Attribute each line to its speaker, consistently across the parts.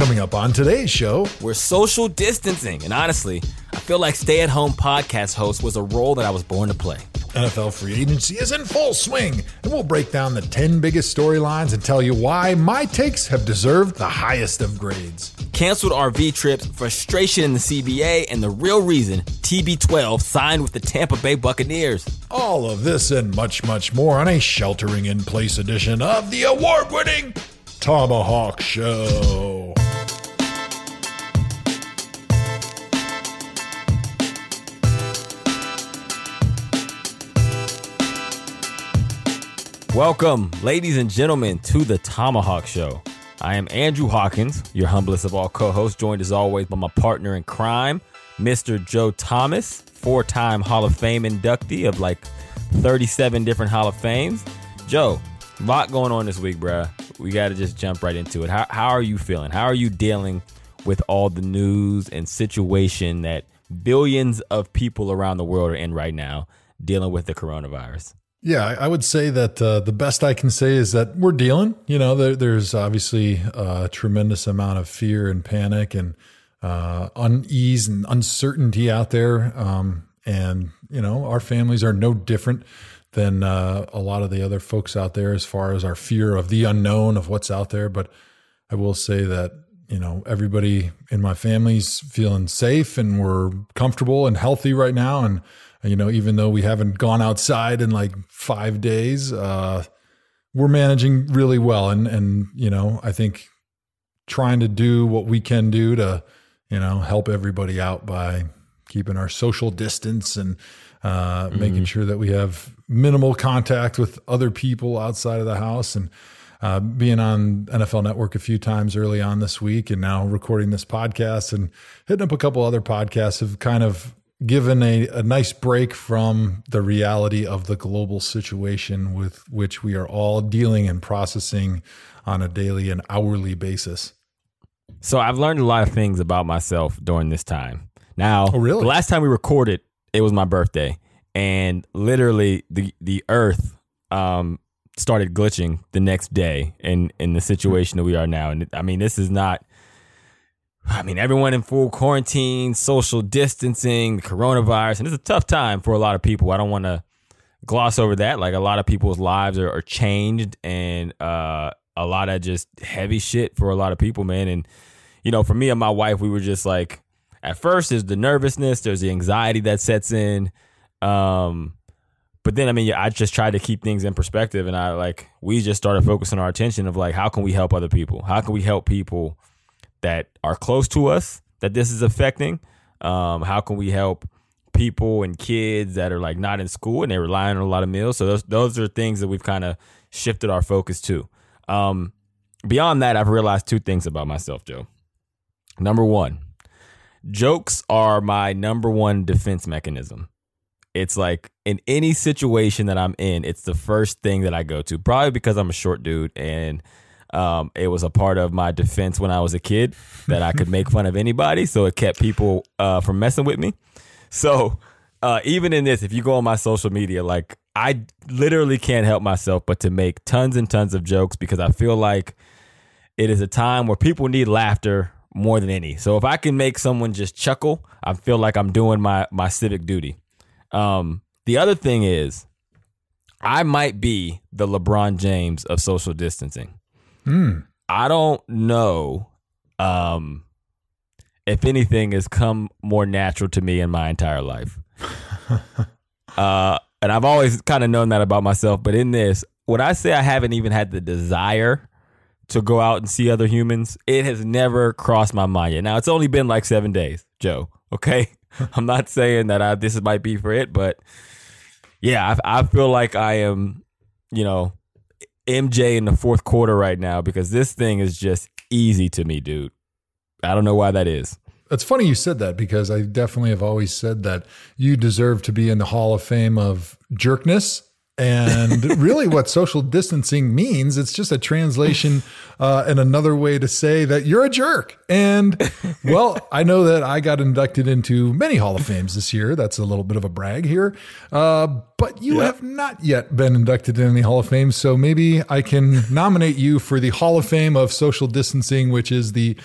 Speaker 1: Coming up on today's show,
Speaker 2: we're social distancing. And honestly, I feel like stay at home podcast host was a role that I was born to play.
Speaker 1: NFL free agency is in full swing, and we'll break down the 10 biggest storylines and tell you why my takes have deserved the highest of grades.
Speaker 2: Canceled RV trips, frustration in the CBA, and the real reason TB12 signed with the Tampa Bay Buccaneers.
Speaker 1: All of this and much, much more on a sheltering in place edition of the award winning ThomaHawk Show.
Speaker 2: Welcome, ladies and gentlemen, to the ThomaHawk Show. I am Andrew Hawkins, your humblest of all co hosts, joined as always by my partner in crime, Mr. Joe Thomas, four time Hall of Fame inductee of like 37 different Hall of Fames. Joe, a lot going on this week, bruh. We got to just jump right into it. How, how are you feeling? How are you dealing with all the news and situation that billions of people around the world are in right now dealing with the coronavirus?
Speaker 1: Yeah, I would say that uh, the best I can say is that we're dealing. You know, there, there's obviously a tremendous amount of fear and panic and uh, unease and uncertainty out there. Um, and, you know, our families are no different than uh, a lot of the other folks out there as far as our fear of the unknown of what's out there. But I will say that, you know, everybody in my family's feeling safe and we're comfortable and healthy right now. And, you know, even though we haven't gone outside in like five days, uh, we're managing really well. And, and, you know, I think trying to do what we can do to, you know, help everybody out by keeping our social distance and uh, mm-hmm. making sure that we have minimal contact with other people outside of the house and uh, being on NFL Network a few times early on this week and now recording this podcast and hitting up a couple other podcasts have kind of given a, a nice break from the reality of the global situation with which we are all dealing and processing on a daily and hourly basis.
Speaker 2: So I've learned a lot of things about myself during this time. Now,
Speaker 1: oh, really?
Speaker 2: the last time we recorded, it was my birthday, and literally the the Earth um, started glitching the next day in in the situation that we are now. And I mean, this is not I mean, everyone in full quarantine, social distancing, the coronavirus, and it's a tough time for a lot of people. I don't want to gloss over that. Like a lot of people's lives are, are changed, and uh, a lot of just heavy shit for a lot of people, man. And you know, for me and my wife, we were just like, at first, there's the nervousness, there's the anxiety that sets in. Um, but then, I mean, I just tried to keep things in perspective, and I like we just started focusing our attention of like, how can we help other people? How can we help people? That are close to us that this is affecting? Um, how can we help people and kids that are like not in school and they rely on a lot of meals? So those those are things that we've kind of shifted our focus to. Um, beyond that, I've realized two things about myself, Joe. Number one, jokes are my number one defense mechanism. It's like in any situation that I'm in, it's the first thing that I go to. Probably because I'm a short dude and um, it was a part of my defense when I was a kid that I could make fun of anybody, so it kept people uh, from messing with me. So uh, even in this, if you go on my social media, like I literally can't help myself but to make tons and tons of jokes because I feel like it is a time where people need laughter more than any. So if I can make someone just chuckle, I feel like I'm doing my my civic duty. Um, the other thing is, I might be the LeBron James of social distancing.
Speaker 1: Mm.
Speaker 2: I don't know um, if anything has come more natural to me in my entire life. uh, and I've always kind of known that about myself. But in this, when I say I haven't even had the desire to go out and see other humans, it has never crossed my mind yet. Now, it's only been like seven days, Joe. Okay. I'm not saying that I, this might be for it, but yeah, I, I feel like I am, you know, MJ in the fourth quarter right now because this thing is just easy to me, dude. I don't know why that is.
Speaker 1: It's funny you said that because I definitely have always said that you deserve to be in the Hall of Fame of jerkness and really, what social distancing means, it's just a translation uh, and another way to say that you're a jerk. And well, I know that I got inducted into many Hall of Fames this year. That's a little bit of a brag here. Uh, but you have not yet been inducted in the Hall of Fame. So maybe I can nominate you for the Hall of Fame of social distancing, which is the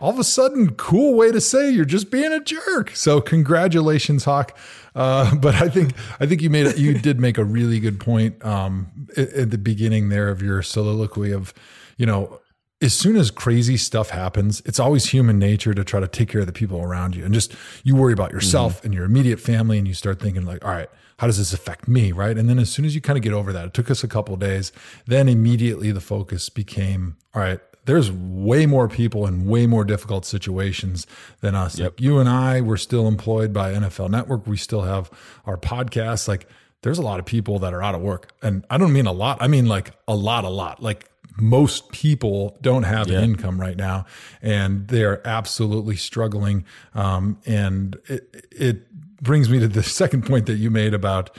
Speaker 1: all of a sudden, cool way to say you're just being a jerk. So congratulations, Hawk. Uh, but I think I think you made it. You did make a really good point um, at, at the beginning there of your soliloquy of, you know, as soon as crazy stuff happens, it's always human nature to try to take care of the people around you and just you worry about yourself mm-hmm. and your immediate family and you start thinking like, all right, how does this affect me, right? And then as soon as you kind of get over that, it took us a couple days, then immediately the focus became, all right, there's way more people in way more difficult situations than us. Yep. Like you and I, we're still employed by NFL Network. We still have our podcast. Like there's a lot of people that are out of work. And I don't mean a lot. I mean like a lot, a lot. Like most people don't have yeah. an income right now and they're absolutely struggling. Um, and it, it brings me to the second point that you made about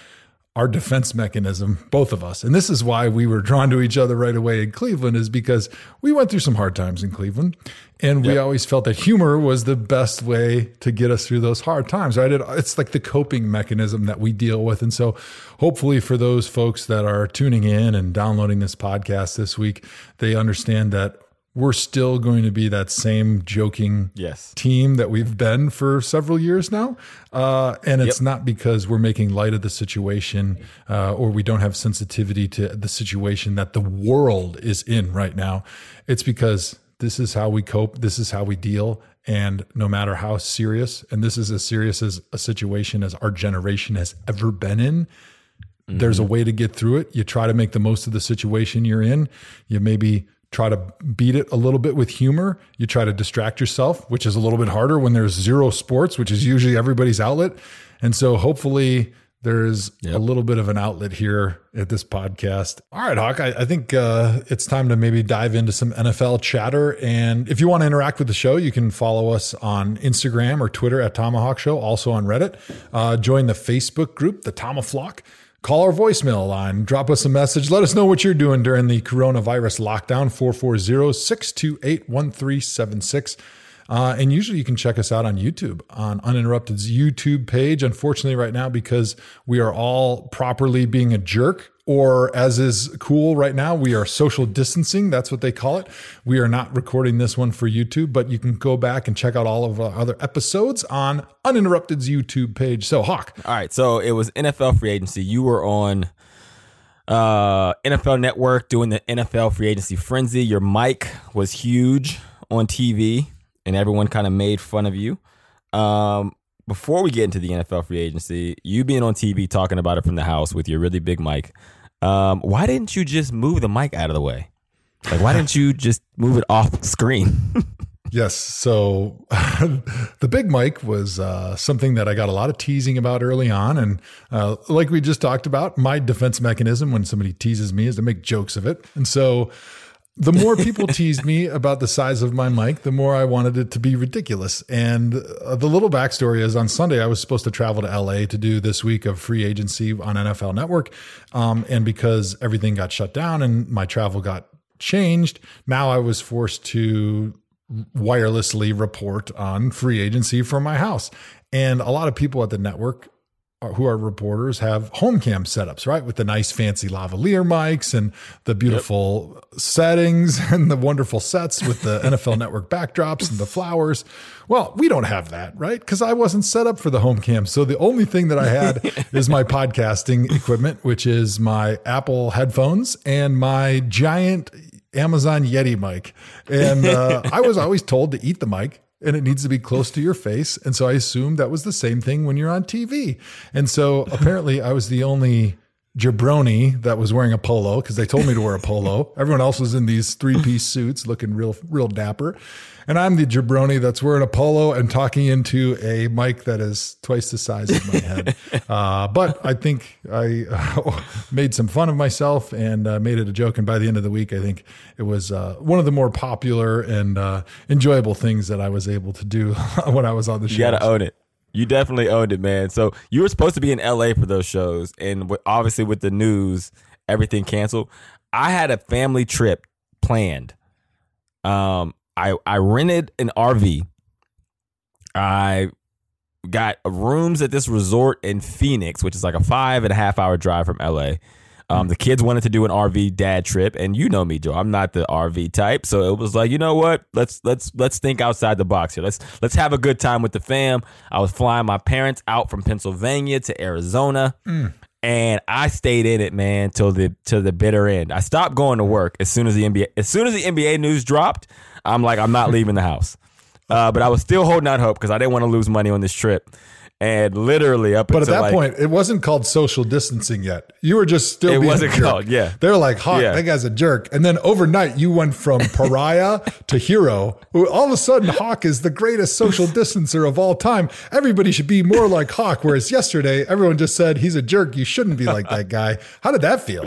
Speaker 1: our defense mechanism, both of us. And this is why we were drawn to each other right away in Cleveland, is because we went through some hard times in Cleveland. And we always felt that humor was the best way to get us through those hard times, right? It, it's like the coping mechanism that we deal with. And so, hopefully, for those folks that are tuning in and downloading this podcast this week, they understand that we're still going to be that same joking
Speaker 2: yes.
Speaker 1: team that we've been for several years now. Uh, and it's yep. not because we're making light of the situation uh, or we don't have sensitivity to the situation that the world is in right now. It's because this is how we cope, this is how we deal. And no matter how serious, and this is as serious as a situation as our generation has ever been in, mm-hmm. there's a way to get through it. You try to make the most of the situation you're in. You maybe try to beat it a little bit with humor. You try to distract yourself, which is a little bit harder when there's zero sports, which is usually everybody's outlet. And so hopefully there's yep. a little bit of an outlet here at this podcast. All right, Hawk, I, I think uh, it's time to maybe dive into some NFL chatter. And if you want to interact with the show, you can follow us on Instagram or Twitter at ThomaHawk Show, also on Reddit. Uh, join the Facebook group, the ThomaHawk call our voicemail line, drop us a message. Let us know what you're doing during the coronavirus lockdown, 440 628 1376. Uh, and usually you can check us out on YouTube, on Uninterrupted's YouTube page. Unfortunately, right now, because we are all properly being a jerk, or as is cool right now, we are social distancing. That's what they call it. We are not recording this one for YouTube, but you can go back and check out all of our other episodes on Uninterrupted's YouTube page. So, Hawk.
Speaker 2: All right. So it was NFL free agency. You were on uh, NFL Network doing the NFL free agency frenzy. Your mic was huge on TV and everyone kind of made fun of you. Um, before we get into the NFL free agency, you being on TV talking about it from the house with your really big mic, um, why didn't you just move the mic out of the way? Like, why didn't you just move it off screen?
Speaker 1: yes. So the big mic was uh, something that I got a lot of teasing about early on. And uh, like we just talked about, my defense mechanism when somebody teases me is to make jokes of it. And so the more people teased me about the size of my mic, the more I wanted it to be ridiculous. And uh, the little backstory is on Sunday, I was supposed to travel to LA to do this week of free agency on NFL Network. Um, and because everything got shut down and my travel got changed, now I was forced to wirelessly report on free agency from my house. And a lot of people at the network who are reporters have home cam setups, right? With the nice fancy lavalier mics and the beautiful yep. settings and the wonderful sets with the NFL network backdrops and the flowers. Well, we don't have that, right? Because I wasn't set up for the home cam. So the only thing that I had is my podcasting equipment, which is my Apple headphones and my giant Amazon Yeti mic. And uh, I was always told to eat the mic and it needs to be close to your face. And so I assumed that was the same thing when you're on TV. And so apparently I was the only jabroni that was wearing a polo because they told me to wear a polo. Everyone else was in these three piece suits looking real, real dapper. And I'm the jabroni that's wearing a polo and talking into a mic that is twice the size of my head. Uh, but I think I uh, made some fun of myself and uh, made it a joke. And by the end of the week, I think it was uh, one of the more popular and uh, enjoyable things that I was able to do when I was on the show.
Speaker 2: You got to own it. You definitely owned it, man. So you were supposed to be in LA for those shows, and obviously with the news, everything canceled. I had a family trip planned. Um, I I rented an RV. I got rooms at this resort in Phoenix, which is like a five and a half hour drive from LA. Um, the kids wanted to do an RV dad trip, and you know me, Joe. I'm not the RV type, so it was like, you know what? Let's let's let's think outside the box here. Let's let's have a good time with the fam. I was flying my parents out from Pennsylvania to Arizona. And I stayed in it, man, till the till the bitter end. I stopped going to work as soon as the NBA as soon as the NBA news dropped. I'm like, I'm not leaving the house. Uh, but I was still holding out hope because I didn't want to lose money on this trip. And literally up
Speaker 1: But at that
Speaker 2: like,
Speaker 1: point, it wasn't called social distancing yet. You were just still.
Speaker 2: It wasn't
Speaker 1: jerk.
Speaker 2: called, yeah.
Speaker 1: They're like, "Hawk,
Speaker 2: Yeah.
Speaker 1: that guy's a jerk." And then overnight, you went from pariah to hero. All of a sudden, Hawk is the greatest social distancer of all time. Everybody should be more like Hawk. Whereas yesterday, everyone just said he's a jerk. You shouldn't be like that guy. How did that feel?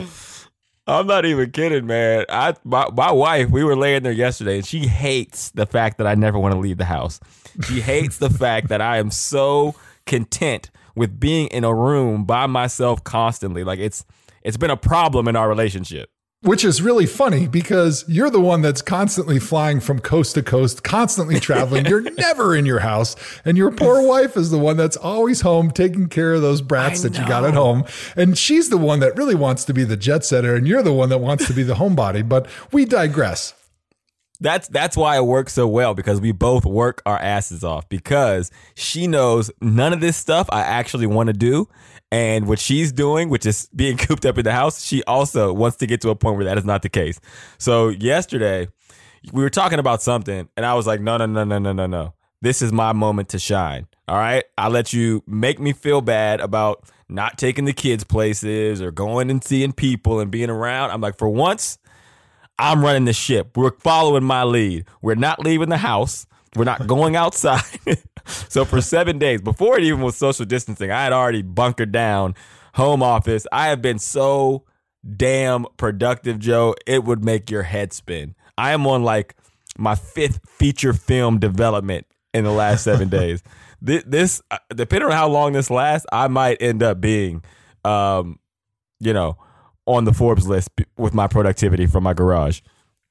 Speaker 2: I'm not even kidding, man. I my, my wife, we were laying there yesterday, and she hates the fact that I never want to leave the house. She hates the fact that I am so content with being in a room by myself constantly. Like it's it's been a problem in our relationship.
Speaker 1: Which is really funny because you're the one that's constantly flying from coast to coast, constantly traveling. You're never in your house. And your poor wife is the one that's always home taking care of those brats
Speaker 2: I
Speaker 1: that you got at home. And she's the one that really wants to be the jet setter. And you're the one that wants to be the homebody. But we digress.
Speaker 2: That's that's why it works so well because we both work our asses off because she knows none of this stuff I actually want to do. And what she's doing, which is being cooped up in the house, she also wants to get to a point where that is not the case. So yesterday, we were talking about something, and I was like, no, no, no, no, no, no, no. This is my moment to shine. All right. I let you make me feel bad about not taking the kids places or going and seeing people and being around. I'm like, for once, I'm running the ship. We're following my lead. We're not leaving the house. We're not going outside. so for seven days, before it even was social distancing, I had already bunkered down home office. I have been so damn productive, Joe. It would make your head spin. I am on like my fifth feature film development in the last seven days. This, this, uh, depending on how long this lasts, I might end up being, um, you know, on the Forbes list with my productivity from my garage.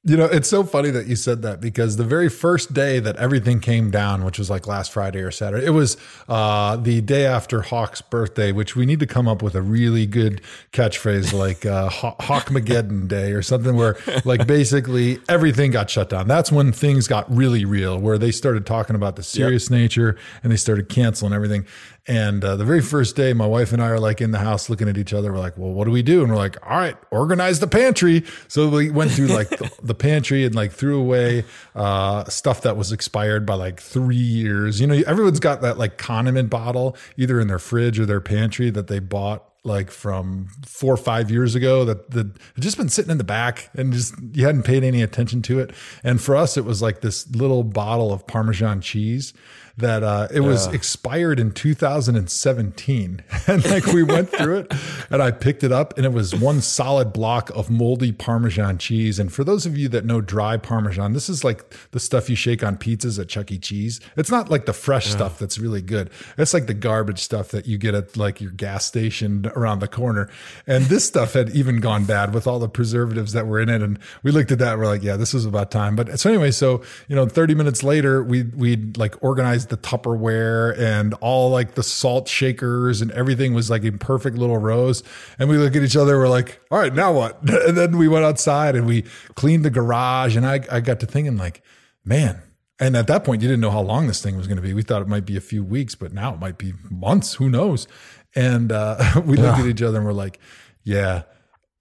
Speaker 1: You know, it's so funny that you said that because the very first day that everything came down, which was like last Friday or Saturday, it was uh, the day after Hawk's birthday, which we need to come up with a really good catchphrase like uh, Haw- Hawkmageddon Day or something where, like, basically everything got shut down. That's when things got really real, where they started talking about the serious nature and they started canceling everything. And uh, the very first day, my wife and I are like in the house looking at each other. We're like, well, what do we do? And we're like, all right, organize the pantry. So we went through like the, the pantry and like threw away uh, stuff that was expired by like three years. You know, everyone's got that like condiment bottle either in their fridge or their pantry that they bought like from four or five years ago that had just been sitting in the back and just you hadn't paid any attention to it. And for us, it was like this little bottle of Parmesan cheese that uh, it was expired in 2017. And like we went through it and I picked it up and it was one solid block of moldy Parmesan cheese. And for those of you that know dry Parmesan, this is like the stuff you shake on pizzas at Chuck E. Cheese. It's not like the fresh stuff that's really good. It's like the garbage stuff that you get at like your gas station around the corner. And this stuff had even gone bad with all the preservatives that were in it. And we looked at that and we're like, yeah, this is about time. But so anyway, so, you know, 30 minutes later, we, we like organized the Tupperware and all like the salt shakers and everything was like in perfect little rows. And we look at each other, we're like, all right, now what? And then we went outside and we cleaned the garage. And I, I got to thinking like, man, and at that point, you didn't know how long this thing was going to be. We thought it might be a few weeks, but now it might be months. Who knows? And uh, we looked at each other and we're like, yeah,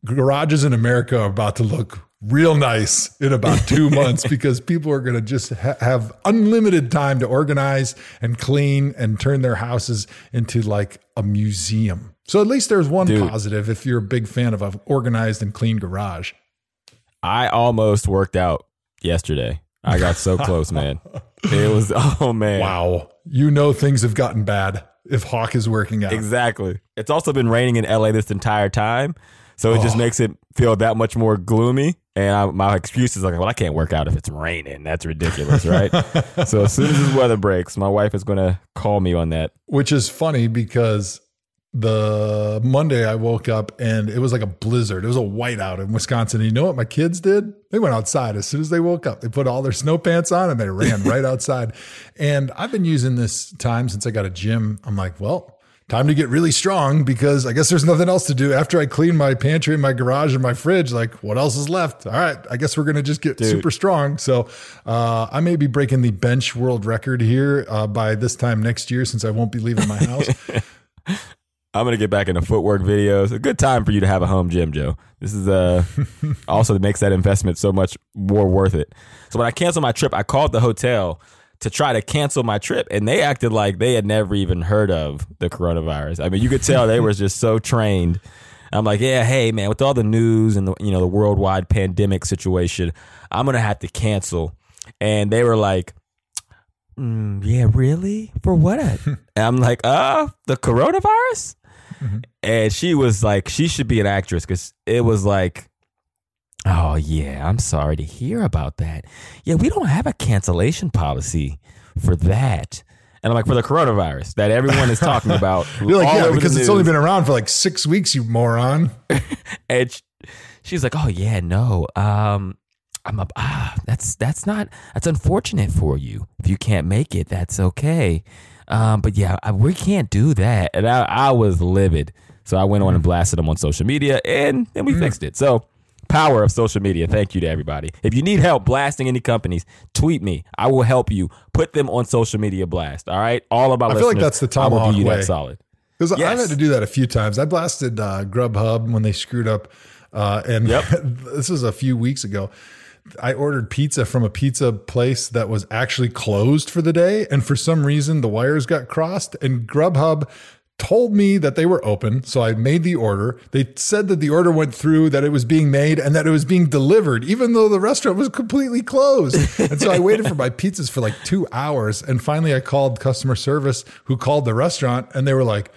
Speaker 1: garages in America are about to look real nice in about two months because people are going to just ha- have unlimited time to organize and clean and turn their houses into like a museum. So at least there's one
Speaker 2: Dude.
Speaker 1: positive if you're a big fan of an organized and clean garage.
Speaker 2: I almost worked out yesterday. I got so close, man. It was oh man.
Speaker 1: Wow. You know things have gotten bad if Hawk is working out.
Speaker 2: Exactly. It's also been raining in LA this entire time. So it just
Speaker 1: Oh.
Speaker 2: makes it feel that much more gloomy. And I, my excuse is like, well, I can't work out if it's raining. That's ridiculous, right? so as soon as this weather breaks, my wife is going to call me on that.
Speaker 1: which is funny because the Monday I woke up and it was like a blizzard. It was a whiteout in Wisconsin. And you know what my kids did? They went outside as soon as they woke up. They put all their snow pants on and they ran right outside. And I've been using this time since I got a gym. I'm like, well, time to get really strong because I guess there's nothing else to do after I clean my pantry and my garage and my fridge. Like, what else is left? All right, I guess we're gonna just get Dude. super strong. So uh, I may be breaking the bench world record here uh, by this time next year since I won't be leaving my house.
Speaker 2: I'm gonna get back into footwork videos. A good time for you to have a home gym, Joe. This is uh also makes that investment so much more worth it. So when I canceled my trip, I called the hotel to try to cancel my trip, and they acted like they had never even heard of the coronavirus. I mean, you could tell they were just so trained. I'm like, yeah, hey man, with all the news and the you know the worldwide pandemic situation, I'm gonna have to cancel. And they were like, mm, yeah, really? For what? and I'm like, uh, the coronavirus. Mm-hmm. And she was like, she should be an actress because it was like, oh, yeah, I'm sorry to hear about that. Yeah, we don't have a cancellation policy for that. And I'm like, for the coronavirus that everyone is talking about.
Speaker 1: You're like, yeah, because it's only been around for like six weeks, you moron.
Speaker 2: and she's like, oh, yeah, no. Um, I'm up. Ah, that's that's not that's unfortunate for you. If you can't make it, that's okay. Um, but yeah, I, we can't do that. And I, I was livid. So I went on and blasted them on social media and then we mm. fixed it. So power of social media. Thank you to everybody. If you need help blasting any companies, tweet me. I will help you. Put them on social media blast. All right. All about.
Speaker 1: I feel like that's the ThomaHawk way. That
Speaker 2: solid.
Speaker 1: Because yes. I've had to do that a few times. I blasted uh, Grubhub when they screwed up, uh, and yep. this was a few weeks ago. I ordered pizza from a pizza place that was actually closed for the day. And for some reason, the wires got crossed, and Grubhub told me that they were open. So I made the order. They said that the order went through, that it was being made, and that it was being delivered, even though the restaurant was completely closed. and so I waited for my pizzas for like two hours. And finally, I called customer service, who called the restaurant, and they were like,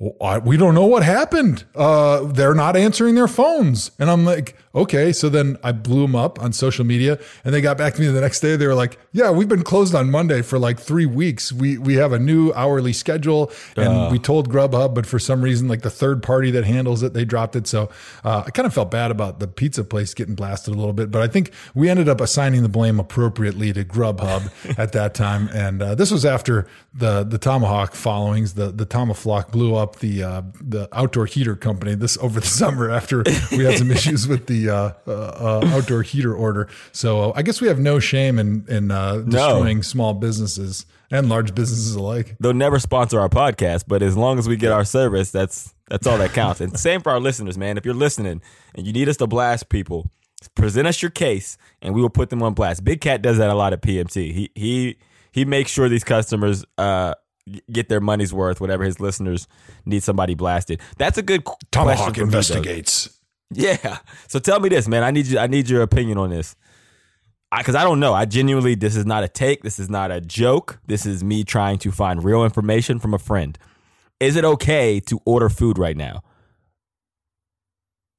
Speaker 1: we don't know what happened. Uh, they're not answering their phones. And I'm like, okay. So then I blew them up on social media and they got back to me the next day. They were like, yeah, we've been closed on Monday for like three weeks. We, we have a new hourly schedule and uh. we told Grubhub, but for some reason, like the third party that handles it, they dropped it. So uh, I kind of felt bad about the pizza place getting blasted a little bit, but I think we ended up assigning the blame appropriately to Grubhub at that time. And uh, this was after the, the ThomaHawk followings, the, the Tomaflock blew up the, uh, the outdoor heater company this over the summer after we had some issues with the uh, uh, uh, outdoor heater order. So I guess we have no shame in in destroying no. small businesses and large businesses alike.
Speaker 2: They'll never sponsor our podcast, but as long as we get our service, that's that's all that counts. and same for our listeners, man. If you're listening and you need us to blast people, present us your case and we will put them on blast. Big Cat does that a lot at PMT. He he he makes sure these customers uh, get their money's worth whatever his listeners need somebody blasted. That's a good
Speaker 1: ThomaHawk investigates.
Speaker 2: Yeah. So tell me this, man. I need you. I need your opinion on this. Because I, I, don't know. I genuinely, this is not a take. This is not a joke. This is me trying to find real information from a friend. Is it okay to order food right now?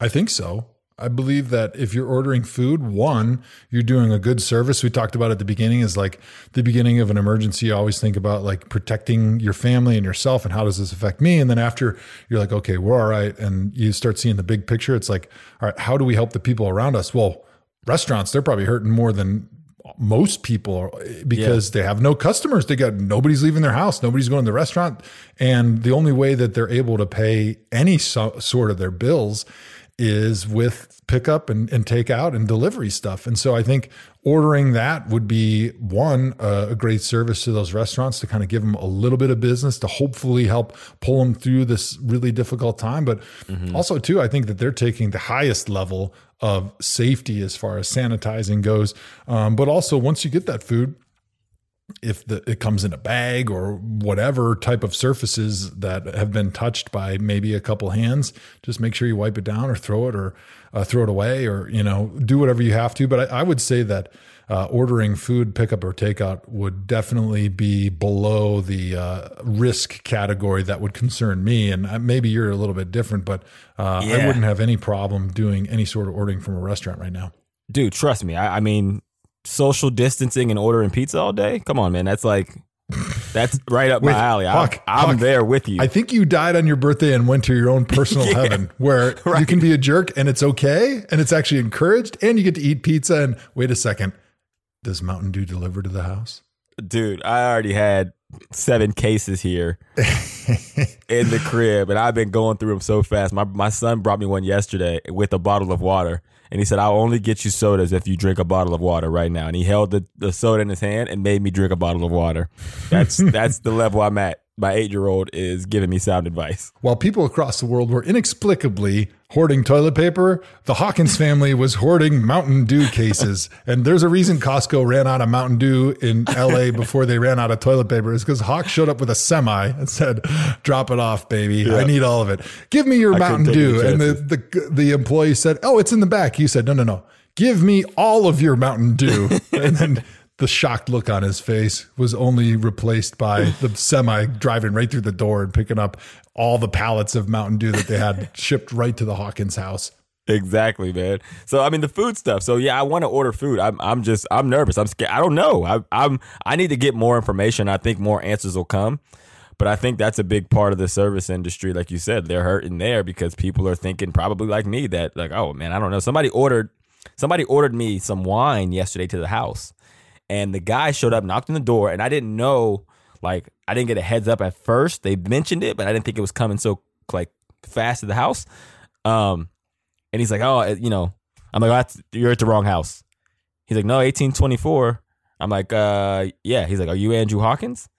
Speaker 1: I think so. I believe that if you're ordering food, one, you're doing a good service. We talked about at the beginning is like the beginning of an emergency. You always think about like protecting your family and yourself and how does this affect me? And then after you're like, okay, we're all right. And you start seeing the big picture. It's like, all right, how do we help the people around us? Well, restaurants, they're probably hurting more than most people eh, because yeah. they have no customers. They got nobody's leaving their house, nobody's going to the restaurant, and the only way that they're able to pay any so, sort of their bills is with pickup and, and take out and delivery stuff. And so I think ordering that would be one, uh, a great service to those restaurants to kind of give them a little bit of business to hopefully help pull them through this really difficult time. But mm-hmm. also, too, I think that they're taking the highest level of safety as far as sanitizing goes. Um, but also, once you get that food, if the, it comes in a bag or whatever type of surfaces that have been touched by maybe a couple hands, just make sure you wipe it down or throw it or uh, throw it away or you know do whatever you have to. But I, I would say that uh, ordering food pickup or takeout would definitely be below the uh, risk category that would concern me. And uh, maybe you're a little bit different, but uh, yeah. I wouldn't have any problem doing any sort of ordering from a restaurant right now.
Speaker 2: Dude, trust me. I, I mean, social distancing and ordering pizza all day? Come on, man. That's like that's right up Wait, my alley. Hawk, I, am Hawk, there with you.
Speaker 1: I think you died on your birthday and went to your own personal yeah, heaven where right. you can be a jerk and it's okay and it's actually encouraged and you get to eat pizza. And wait a second, does Mountain Dew deliver to the house?
Speaker 2: dude, I already had seven cases here in the crib, and I've been going through them so fast. My my son brought me one yesterday with a bottle of water, and he said, "I'll only get you sodas if you drink a bottle of water right now." And he held the, the soda in his hand and made me drink a bottle of water. That's that's the level I'm at. My eight year old is giving me sound advice.
Speaker 1: While people across the world were inexplicably hoarding toilet paper, the Hawkins family was hoarding Mountain Dew cases. and there's a reason Costco ran out of Mountain Dew in LA before they ran out of toilet paper, is because Hawk showed up with a semi and said, Drop it off, baby. Yeah. I need all of it. Give me your I Mountain Dew. And the, the the employee said, Oh, it's in the back. You said, No, no, no. Give me all of your Mountain Dew. and then the shocked look on his face was only replaced by the semi driving right through the door and picking up all the pallets of Mountain Dew that they had shipped right to the Hawkins house.
Speaker 2: Exactly, man. So I mean the food stuff. So yeah, I want to order food. I'm I'm just I'm nervous. I'm scared. I don't know. I I'm I need to get more information. I think more answers will come. But I think that's a big part of the service industry. Like you said, they're hurting there because people are thinking probably like me that like, oh man, I don't know. Somebody ordered somebody ordered me some wine yesterday to the house and the guy showed up, knocked on the door, and I didn't know, like, I didn't get a heads up at first. They mentioned it, but I didn't think it was coming so like fast to the house. Um, and he's like, oh, you know, I'm like, oh, you're at the wrong house. He's like, no, 1824. I'm like, uh, yeah. He's like, are you Andrew Hawkins?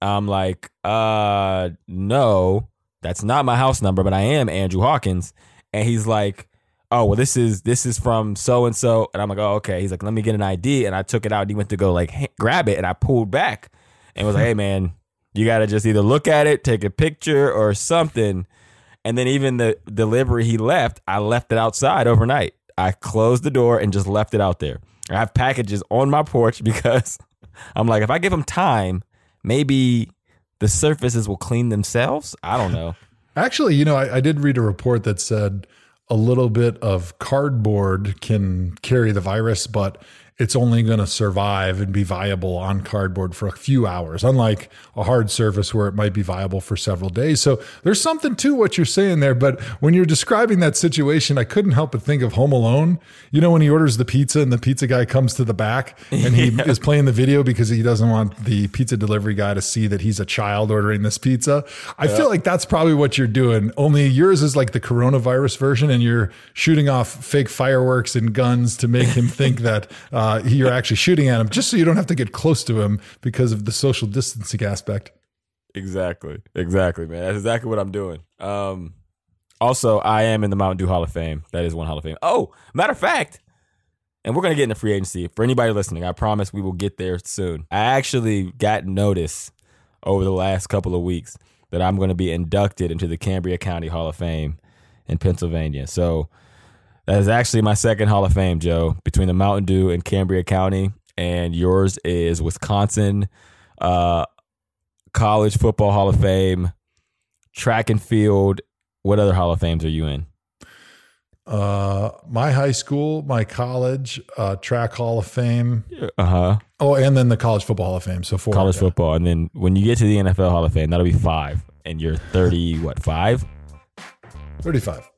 Speaker 2: I'm like, uh, no, that's not my house number, but I am Andrew Hawkins. And he's like, oh well this is this is from so and so and i'm like oh okay. He's like let me get an id and i took it out. And he went to go like grab it. And i pulled back and was like hey man you gotta just either look at it take a picture or something. And then even the delivery he left i left it outside overnight. I closed the door and just left it out there. I have packages on my porch because i'm like if i give them time maybe the surfaces will clean themselves. I don't know.
Speaker 1: Actually you know I, I did read a report that said a little bit of cardboard can carry the virus, but it's only going to survive and be viable on cardboard for a few hours, unlike a hard surface where it might be viable for several days. So there's something to what you're saying there. But when you're describing that situation, I couldn't help but think of Home Alone. You know, when he orders the pizza and the pizza guy comes to the back and he yeah. is playing the video because he doesn't want the pizza delivery guy to see that he's a child ordering this pizza. I yeah. feel like that's probably what you're doing. Only yours is like the coronavirus version and you're shooting off fake fireworks and guns to make him think that, uh, uh, you're actually shooting at him just so you don't have to get close to him because of the social distancing aspect.
Speaker 2: Exactly. Exactly, man. That's exactly what I'm doing. Um, also, I am in the Mountain Dew Hall of Fame. That is one Hall of Fame. Oh, matter of fact, and we're going to get into free agency. For anybody listening, I promise we will get there soon. I actually got notice over the last couple of weeks that I'm going to be inducted into the Cambria County Hall of Fame in Pennsylvania. So that is actually my second Hall of Fame, Joe, between the Mountain Dew and Cambria County. And yours is Wisconsin uh, College Football Hall of Fame, track and field. What other Hall of Fames are you in?
Speaker 1: Uh, my high school, my college, uh, track Hall of Fame.
Speaker 2: Uh huh.
Speaker 1: Oh, and then the College Football Hall of Fame. So four.
Speaker 2: College yeah. football, and then when you get to the NFL Hall of Fame, that'll be five, and you're thirty. What five?
Speaker 1: Thirty-five.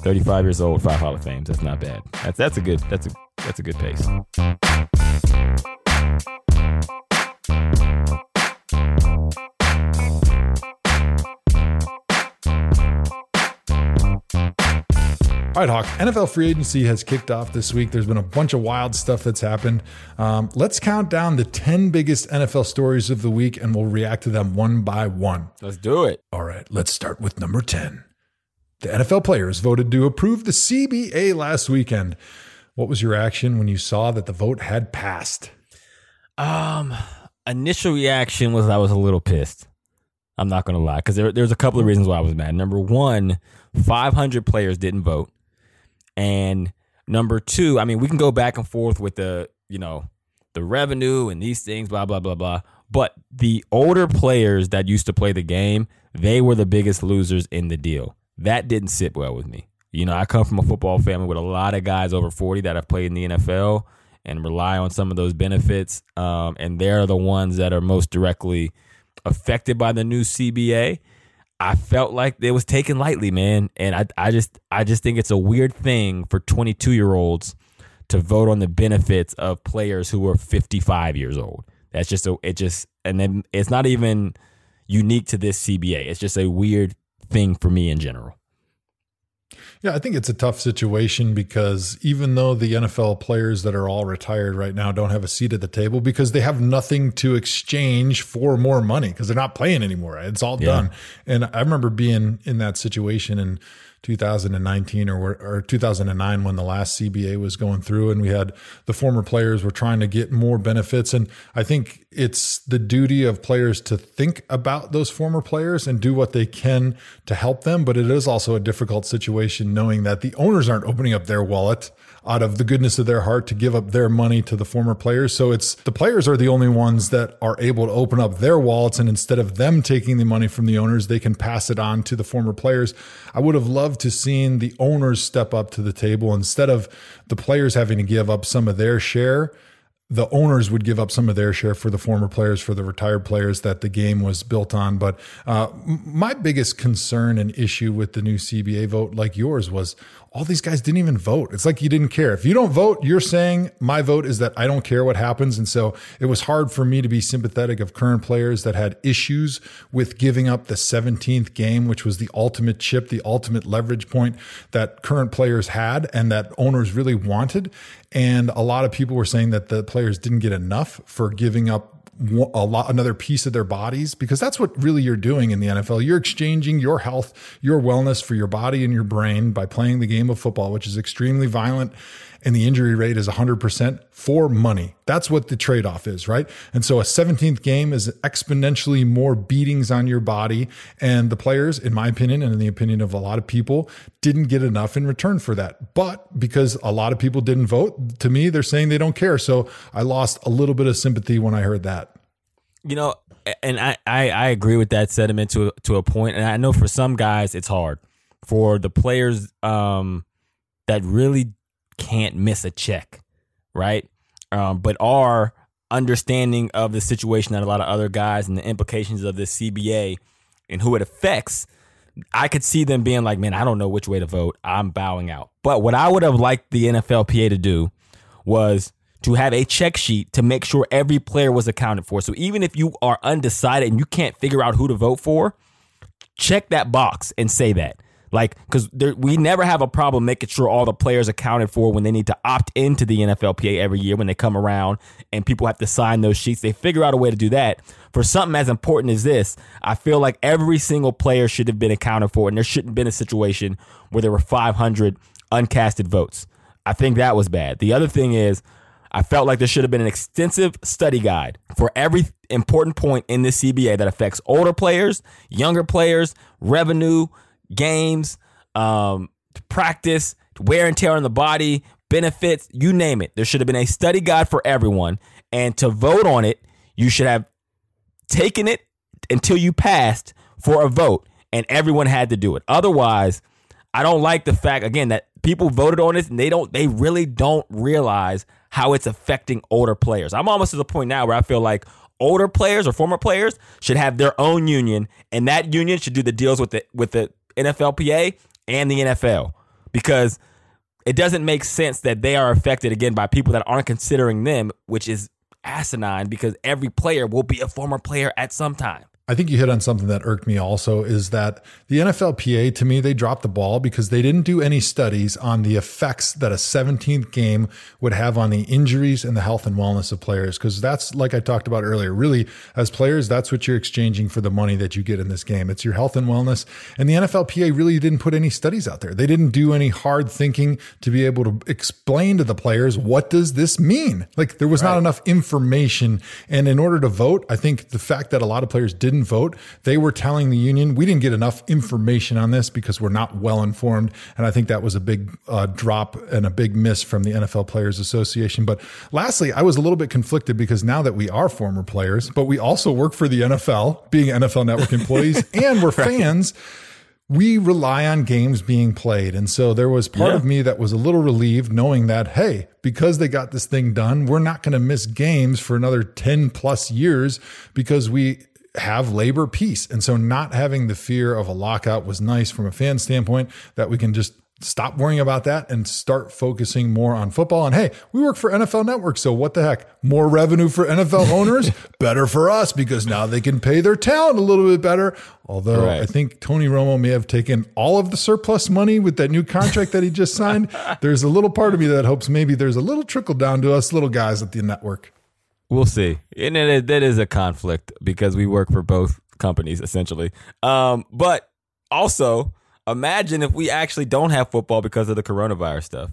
Speaker 2: 35 years old, five Hall of Fames. That's not bad. That's that's a good that's a that's a good pace.
Speaker 1: All right, Hawk. NFL free agency has kicked off this week. There's been a bunch of wild stuff that's happened. Um, let's count down the 10 biggest NFL stories of the week and we'll react to them one by one.
Speaker 2: Let's do it.
Speaker 1: All right, let's start with number 10. The NFL players voted to approve the CBA last weekend. What was your reaction when you saw that the vote had passed?
Speaker 2: Um, initial reaction was I was a little pissed. I'm not going to lie because there, there's a couple of reasons why I was mad. Number one, 500 players didn't vote, and number two, I mean, we can go back and forth with the you know the revenue and these things, blah blah blah blah. But the older players that used to play the game, they were the biggest losers in the deal that didn't sit well with me. You know, I come from a football family with a lot of guys over 40 that have played in the NFL and rely on some of those benefits. Um, and they're the ones that are most directly affected by the new CBA. I felt like it was taken lightly, man. And I, I just I just think it's a weird thing for 22 year olds to vote on the benefits of players who are 55 years old. That's just a it just and then it's not even unique to this CBA. It's just a weird thing for me in general.
Speaker 1: Yeah, I think it's a tough situation because even though the NFL players that are all retired right now don't have a seat at the table because they have nothing to exchange for more money because they're not playing anymore. It's all yeah. done. And I remember being in that situation and 2019 or, or 2009 when the last CBA was going through and we had the former players were trying to get more benefits. And I think it's the duty of players to think about those former players and do what they can to help them. But it is also a difficult situation knowing that the owners aren't opening up their wallet out of the goodness of their heart to give up their money to the former players. So it's the players are the only ones that are able to open up their wallets. And instead of them taking the money from the owners, they can pass it on to the former players. I would have loved to seen the owners step up to the table instead of the players having to give up some of their share the owners would give up some of their share for the former players, for the retired players that the game was built on. But uh, my biggest concern and issue with the new CBA vote, like yours, was all these guys didn't even vote. It's like you didn't care. If you don't vote, you're saying my vote is that I don't care what happens. And so it was hard for me to be sympathetic of current players that had issues with giving up the 17th game, which was the ultimate chip, the ultimate leverage point that current players had and that owners really wanted. And a lot of people were saying that the players didn't get enough for giving up a lot another piece of their bodies because that's what really you're doing in the NFL. You're exchanging your health, your wellness for your body and your brain by playing the game of football, which is extremely violent and the injury rate is 100% for money. That's what the trade off is, right? And so a 17th game is exponentially more beatings on your body. And the players, in my opinion, and in the opinion of a lot of people, didn't get enough in return for that. But because a lot of people didn't vote, to me, they're saying they don't care. So I lost a little bit of sympathy when I heard that.
Speaker 2: You know, and I, I, I agree with that sentiment to to a point. and I know for some guys it's hard. For the players um, that really can't miss a check, right? Um, but our understanding of the situation that a lot of other guys and the implications of this CBA and who it affects, I could see them being like, man, I don't know which way to vote. I'm bowing out. But what I would have liked the NFLPA to do was to have a check sheet to make sure every player was accounted for. So even if you are undecided and you can't figure out who to vote for, check that box and say that. Like, because we never have a problem making sure all the players accounted for when they need to opt into the NFLPA every year when they come around and people have to sign those sheets. They figure out a way to do that. For something as important as this, I feel like every single player should have been accounted for, and there shouldn't have been a situation where there were 500 uncasted votes. I think that was bad. The other thing is, I felt like there should have been an extensive study guide for every important point in this CBA that affects older players, younger players, revenue, games, um, practice, wear and tear on the body, benefits, you name it. There should have been a study guide for everyone. And to vote on it, you should have taken it until you passed for a vote, and everyone had to do it. Otherwise, I don't like the fact again that people voted on this and they don't they really don't realize how it's affecting older players. I'm almost to the point now where I feel like older players or former players should have their own union and that union should do the deals with the with the NFLPA and the NFL because it doesn't make sense that they are affected again by people that aren't considering them, which is asinine because every player will be a former player at some time.
Speaker 1: I think you hit on something that irked me also is that the NFLPA, to me, they dropped the ball because they didn't do any studies on the effects that a 17th game would have on the injuries and the health and wellness of players. Because that's, like I talked about earlier, really, as players, that's what you're exchanging for the money that you get in this game. It's your health and wellness. And the NFLPA really didn't put any studies out there. They didn't do any hard thinking to be able to explain to the players, what does this mean? Like, there was right. not enough information. And in order to vote, I think the fact that a lot of players didn't didn't vote, they were telling the union, we didn't get enough information on this because we're not well informed. And I think that was a big uh, drop and a big miss from the NFL Players Association. But lastly, I was a little bit conflicted because now that we are former players, but we also work for the NFL, being NFL Network employees, and we're fans we rely on games being played. And so there was part yeah. of me that was a little relieved knowing that, hey, because they got this thing done, we're not going to miss games for another 10 plus years because we have labor peace. And so not having the fear of a lockout was nice from a fan standpoint that we can just stop worrying about that and start focusing more on football. And hey, we work for NFL Network, so what the heck? More revenue for NFL owners, better for us because now they can pay their talent a little bit better. Although right. I think Tony Romo may have taken all of the surplus money with that new contract that he just signed. There's a little part of me that hopes maybe there's a little trickle down to us little guys at the network.
Speaker 2: We'll see. And it, that is a conflict because we work for both companies essentially. Um, but also, Imagine if we actually don't have football because of the coronavirus stuff.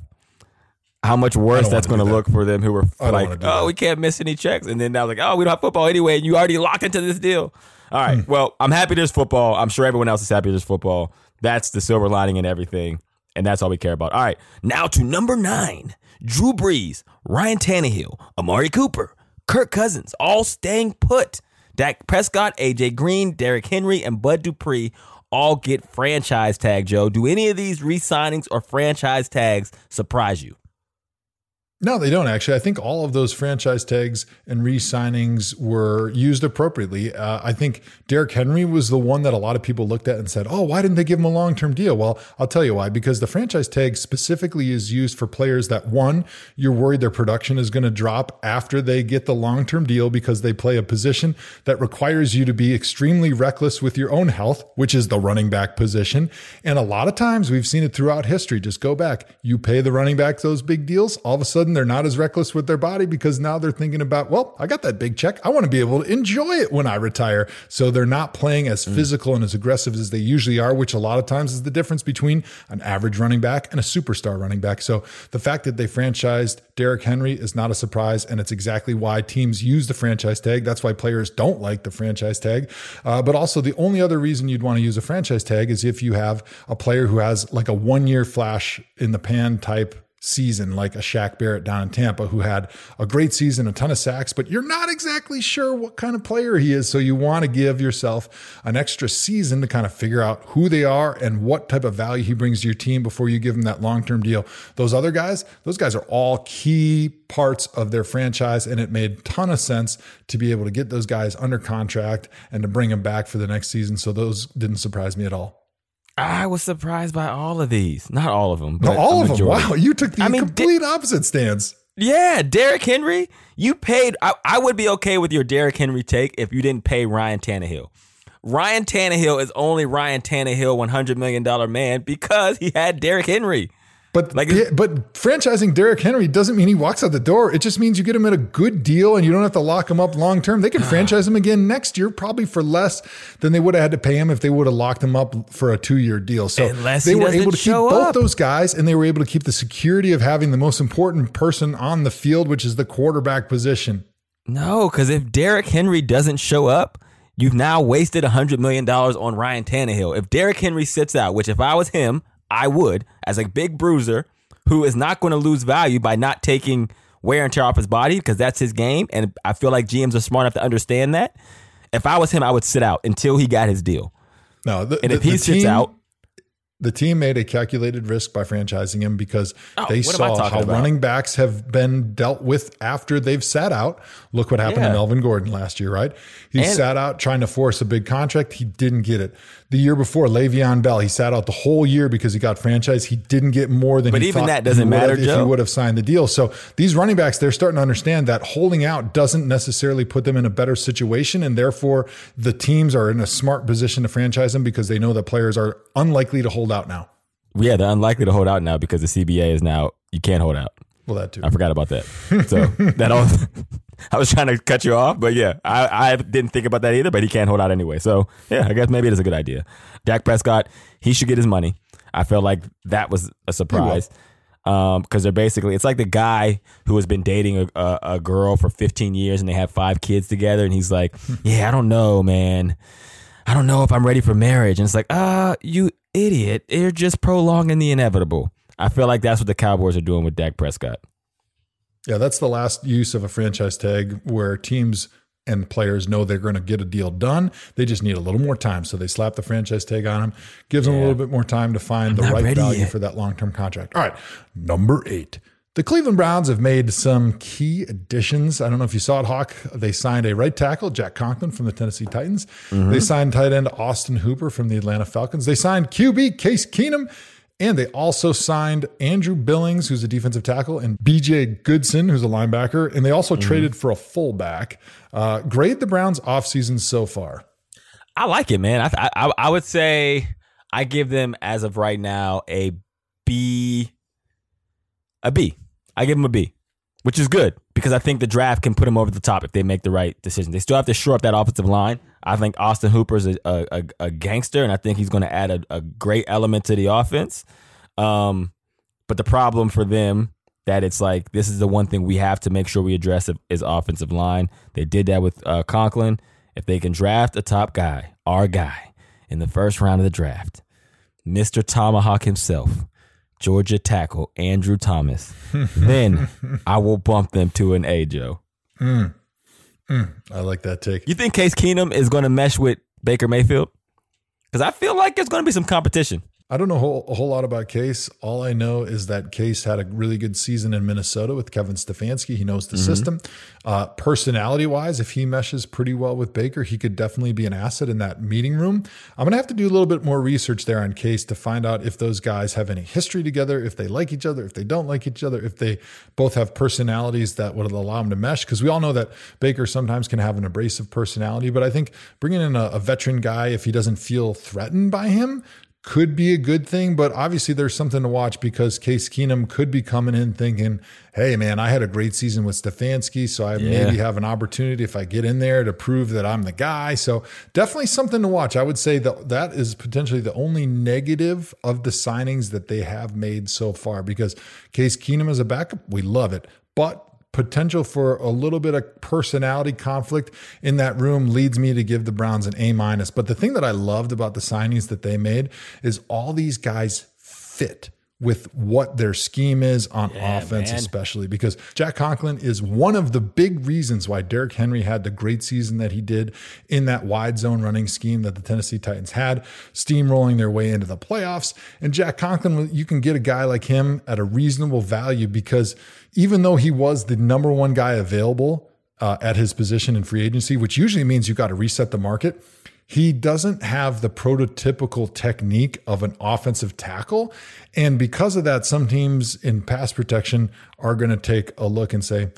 Speaker 2: How much worse that's going to look for them who were like, oh, that. we can't miss any checks. And then now, like, oh, we don't have football anyway. And you already locked into this deal. All right. Hmm. Well, I'm happy there's football. I'm sure everyone else is happy there's football. That's the silver lining and everything. And that's all we care about. All right. Now to number nine Drew Brees, Ryan Tannehill, Amari Cooper, Kirk Cousins, all staying put. Dak Prescott, AJ Green, Derrick Henry, and Bud Dupree all get franchise tag, Joe. Do any of these re signings or franchise tags surprise you?
Speaker 1: No, they don't actually. I think all of those franchise tags and re signings were used appropriately. Uh, I think Derrick Henry was the one that a lot of people looked at and said, oh, why didn't they give him a long term deal? Well, I'll tell you why. Because the franchise tag specifically is used for players that, one, you're worried their production is going to drop after they get the long term deal because they play a position that requires you to be extremely reckless with your own health, which is the running back position. And a lot of times we've seen it throughout history. Just go back. You pay the running back those big deals, all of a sudden, sudden they're not as reckless with their body because now they're thinking about, well, I got that big check. I want to be able to enjoy it when I retire. So they're not playing as mm. physical and as aggressive as they usually are, which a lot of times is the difference between an average running back and a superstar running back. So the fact that they franchised Derrick Henry is not a surprise. And it's exactly why teams use the franchise tag. That's why players don't like the franchise tag. Uh, but also, the only other reason you'd want to use a franchise tag is if you have a player who has like a one year flash in the pan type season like a Shaq Barrett down in Tampa who had a great season, a ton of sacks, but you're not exactly sure what kind of player he is. So you want to give yourself an extra season to kind of figure out who they are and what type of value he brings to your team before you give him that long-term deal. Those other guys, those guys are all key parts of their franchise and it made ton of sense to be able to get those guys under contract and to bring them back for the next season. So those didn't surprise me at all.
Speaker 2: I was surprised by all of these. Not all of them,
Speaker 1: but no, all of them. Wow, you took the I mean, complete opposite stance.
Speaker 2: Yeah, Derrick Henry. You paid. I, I, would be okay with your Derrick Henry take if you didn't pay Ryan Tannehill. Ryan Tannehill is only Ryan Tannehill, one hundred million dollar man because he had Derrick Henry.
Speaker 1: But like, but franchising Derrick Henry doesn't mean he walks out the door. It just means you get him at a good deal and you don't have to lock him up long term. They can ah. franchise him again next year, probably for less than they would have had to pay him if they would have locked him up for a two year deal. So
Speaker 2: Unless
Speaker 1: they were able
Speaker 2: to
Speaker 1: keep
Speaker 2: up.
Speaker 1: both those guys and they were able to keep the security of having the most important person on the field, which is the quarterback position.
Speaker 2: No, because if Derrick Henry doesn't show up, you've now wasted $100 million on Ryan Tannehill. If Derrick Henry sits out, which if I was him, I would, as a big bruiser who is not going to lose value by not taking wear and tear off his body because that's his game. And I feel like GMs are smart enough to understand that. If I was him, I would sit out until he got his deal.
Speaker 1: No, the,
Speaker 2: and
Speaker 1: if
Speaker 2: the, he the sits team, out,
Speaker 1: the team made a calculated risk by franchising him because oh, they saw how about? running backs have been dealt with after they've sat out. Look what happened yeah. to Melvin Gordon last year, right? He and, sat out trying to force a big contract. He didn't get it. The year before, Le'Veon Bell, he sat out the whole year because he got franchise. He didn't get more than.
Speaker 2: But
Speaker 1: even
Speaker 2: that doesn't matter,
Speaker 1: if he would have signed the deal. So these running backs, they're starting to understand that holding out doesn't necessarily put them in a better situation, and therefore the teams are in a smart position to franchise them because they know that players are unlikely to hold out now
Speaker 2: yeah, they're unlikely to hold out now because the CBA is now you can't hold out.
Speaker 1: Well, that too.
Speaker 2: I forgot about that. So that all. I was trying to cut you off, but yeah, I, I didn't think about that either. But he can't hold out anyway, so yeah, I guess maybe it is a good idea. Dak Prescott, he should get his money. I felt like that was a surprise because um, they're basically it's like the guy who has been dating a, a, a, girl for 15 years and they have five kids together, and he's like, "Yeah, I don't know, man. I don't know if I'm ready for marriage." And it's like, "Ah, uh, you idiot. You're just prolonging the inevitable. I feel like that's what the Cowboys are doing with Dak Prescott.
Speaker 1: Yeah, that's the last use of a franchise tag where teams and players know they're going to get a deal done. They just need a little more time. So they slap the franchise tag on them, gives yeah. them a little bit more time to find I'm the right value yet. for that long term contract. All right, number eight. The Cleveland Browns have made some key additions. I don't know if you saw it, Hawk. They signed a right tackle, Jack Conklin from the Tennessee Titans. Mm-hmm. They signed tight end Austin Hooper from the Atlanta Falcons. They signed QB Case Keenum And they also signed Andrew Billings, who's a defensive tackle, and BJ Goodson, who's a linebacker. And they also mm-hmm. traded for a fullback. Uh, grade the Browns offseason so far.
Speaker 2: I like it, man. I, I I would say I give them as of right now a B. A B. I give them a B, which is good because I think the draft can put them over the top if they make the right decision. They still have to shore up that offensive line. I think Austin Hooper is a, a, a, gangster, and I think he's going to add a, a, great element to the offense. Um, but the problem for them that it's like this is the one thing we have to make sure we address is offensive line. They did that with uh, Conklin. If they can draft a top guy, our guy, in the first round of the draft, Mr. ThomaHawk himself, Georgia tackle Andrew Thomas, then I will bump them to an A, Joe.
Speaker 1: Mm. Mm. I like that take.
Speaker 2: You think Case Keenum is going to mesh with Baker Mayfield? Because I feel like there's going to be some competition.
Speaker 1: I don't know a whole, a whole, lot about Case. All I know is that Case had a really good season in Minnesota with Kevin Stefanski. He knows the mm-hmm. system. Uh, personality wise, if he meshes pretty well with Baker, he could definitely be an asset in that meeting room. I'm going to have to do a little bit more research there on Case to find out if those guys have any history together, if they like each other, if they don't like each other, if they both have personalities that would allow them to mesh. Because we all know that Baker sometimes can have an abrasive personality, but I think bringing in a, a veteran guy, if he doesn't feel threatened by him, could be a good thing, but obviously there's something to watch because Case Keenum could be coming in thinking, hey, man, I had a great season with Stefanski, so I yeah. maybe have an opportunity if I get in there to prove that I'm the guy. So definitely something to watch. I would say that that is potentially the only negative of the signings that they have made so far because Case Keenum is a backup, we love it. But potential for a little bit of personality conflict in that room leads me to give the Browns an A minus. But the thing that I loved about the signings that they made is all these guys fit with what their scheme is on yeah, offense, man. especially because Jack Conklin is one of the big reasons why Derrick Henry had the great season that he did in that wide zone running scheme that the Tennessee Titans had, steamrolling their way into the playoffs. And Jack Conklin, you can get a guy like him at a reasonable value because even though he was the number one guy available uh, at his position in free agency, which usually means you got to reset the market he doesn't have the prototypical technique of an offensive tackle. And because of that, some teams in pass protection are going to take a look and say,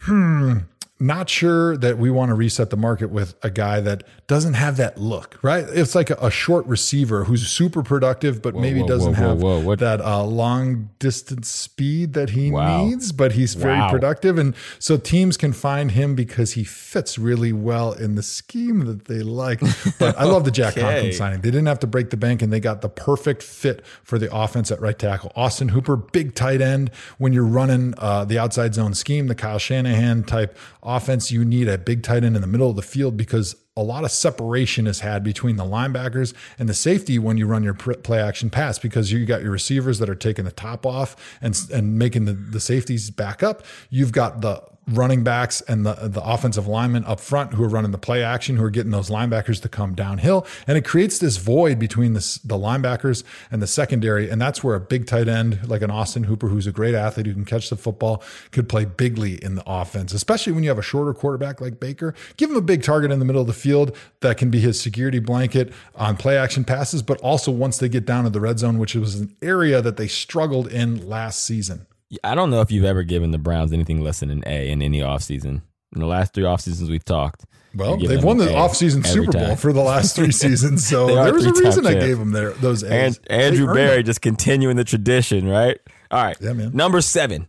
Speaker 1: hmm, not sure that we want to reset the market with a guy that doesn't have that look, right? It's like a, a short receiver who's super productive, but whoa, maybe whoa, doesn't whoa, have that uh, long distance speed that he wow. needs, but he's very wow. productive. And so teams can find him because he fits really well in the scheme that they like. But I love the Jack okay. Conklin signing. They didn't have to break the bank and they got the perfect fit for the offense at right tackle. Austin Hooper, big tight end. When you're running uh, the outside zone scheme, the Kyle Shanahan type offense, you need a big tight end in the middle of the field because a lot of separation is had between the linebackers and the safety when you run your play action pass because you got your receivers that are taking the top off and and making the, the safeties back up. You've got the running backs and the, the offensive linemen up front who are running the play action, who are getting those linebackers to come downhill. And it creates this void between the, the linebackers and the secondary. And that's where a big tight end like an Austin Hooper, who's a great athlete who can catch the football, could play bigly in the offense, especially when you have a shorter quarterback like Baker. Give him a big target in the middle of the field that can be his security blanket on play action passes, but also once they get down to the red zone, which was an area that they struggled in last season.
Speaker 2: I don't know if you've ever given the Browns anything less than an A in any offseason. In the last three off seasons we've talked.
Speaker 1: Well, they've won the offseason Super Bowl for the last three seasons, so there was a reason I gave them their, those A's.
Speaker 2: And Andrew Berry just continuing the tradition, right? All right. Yeah, man. Number seven,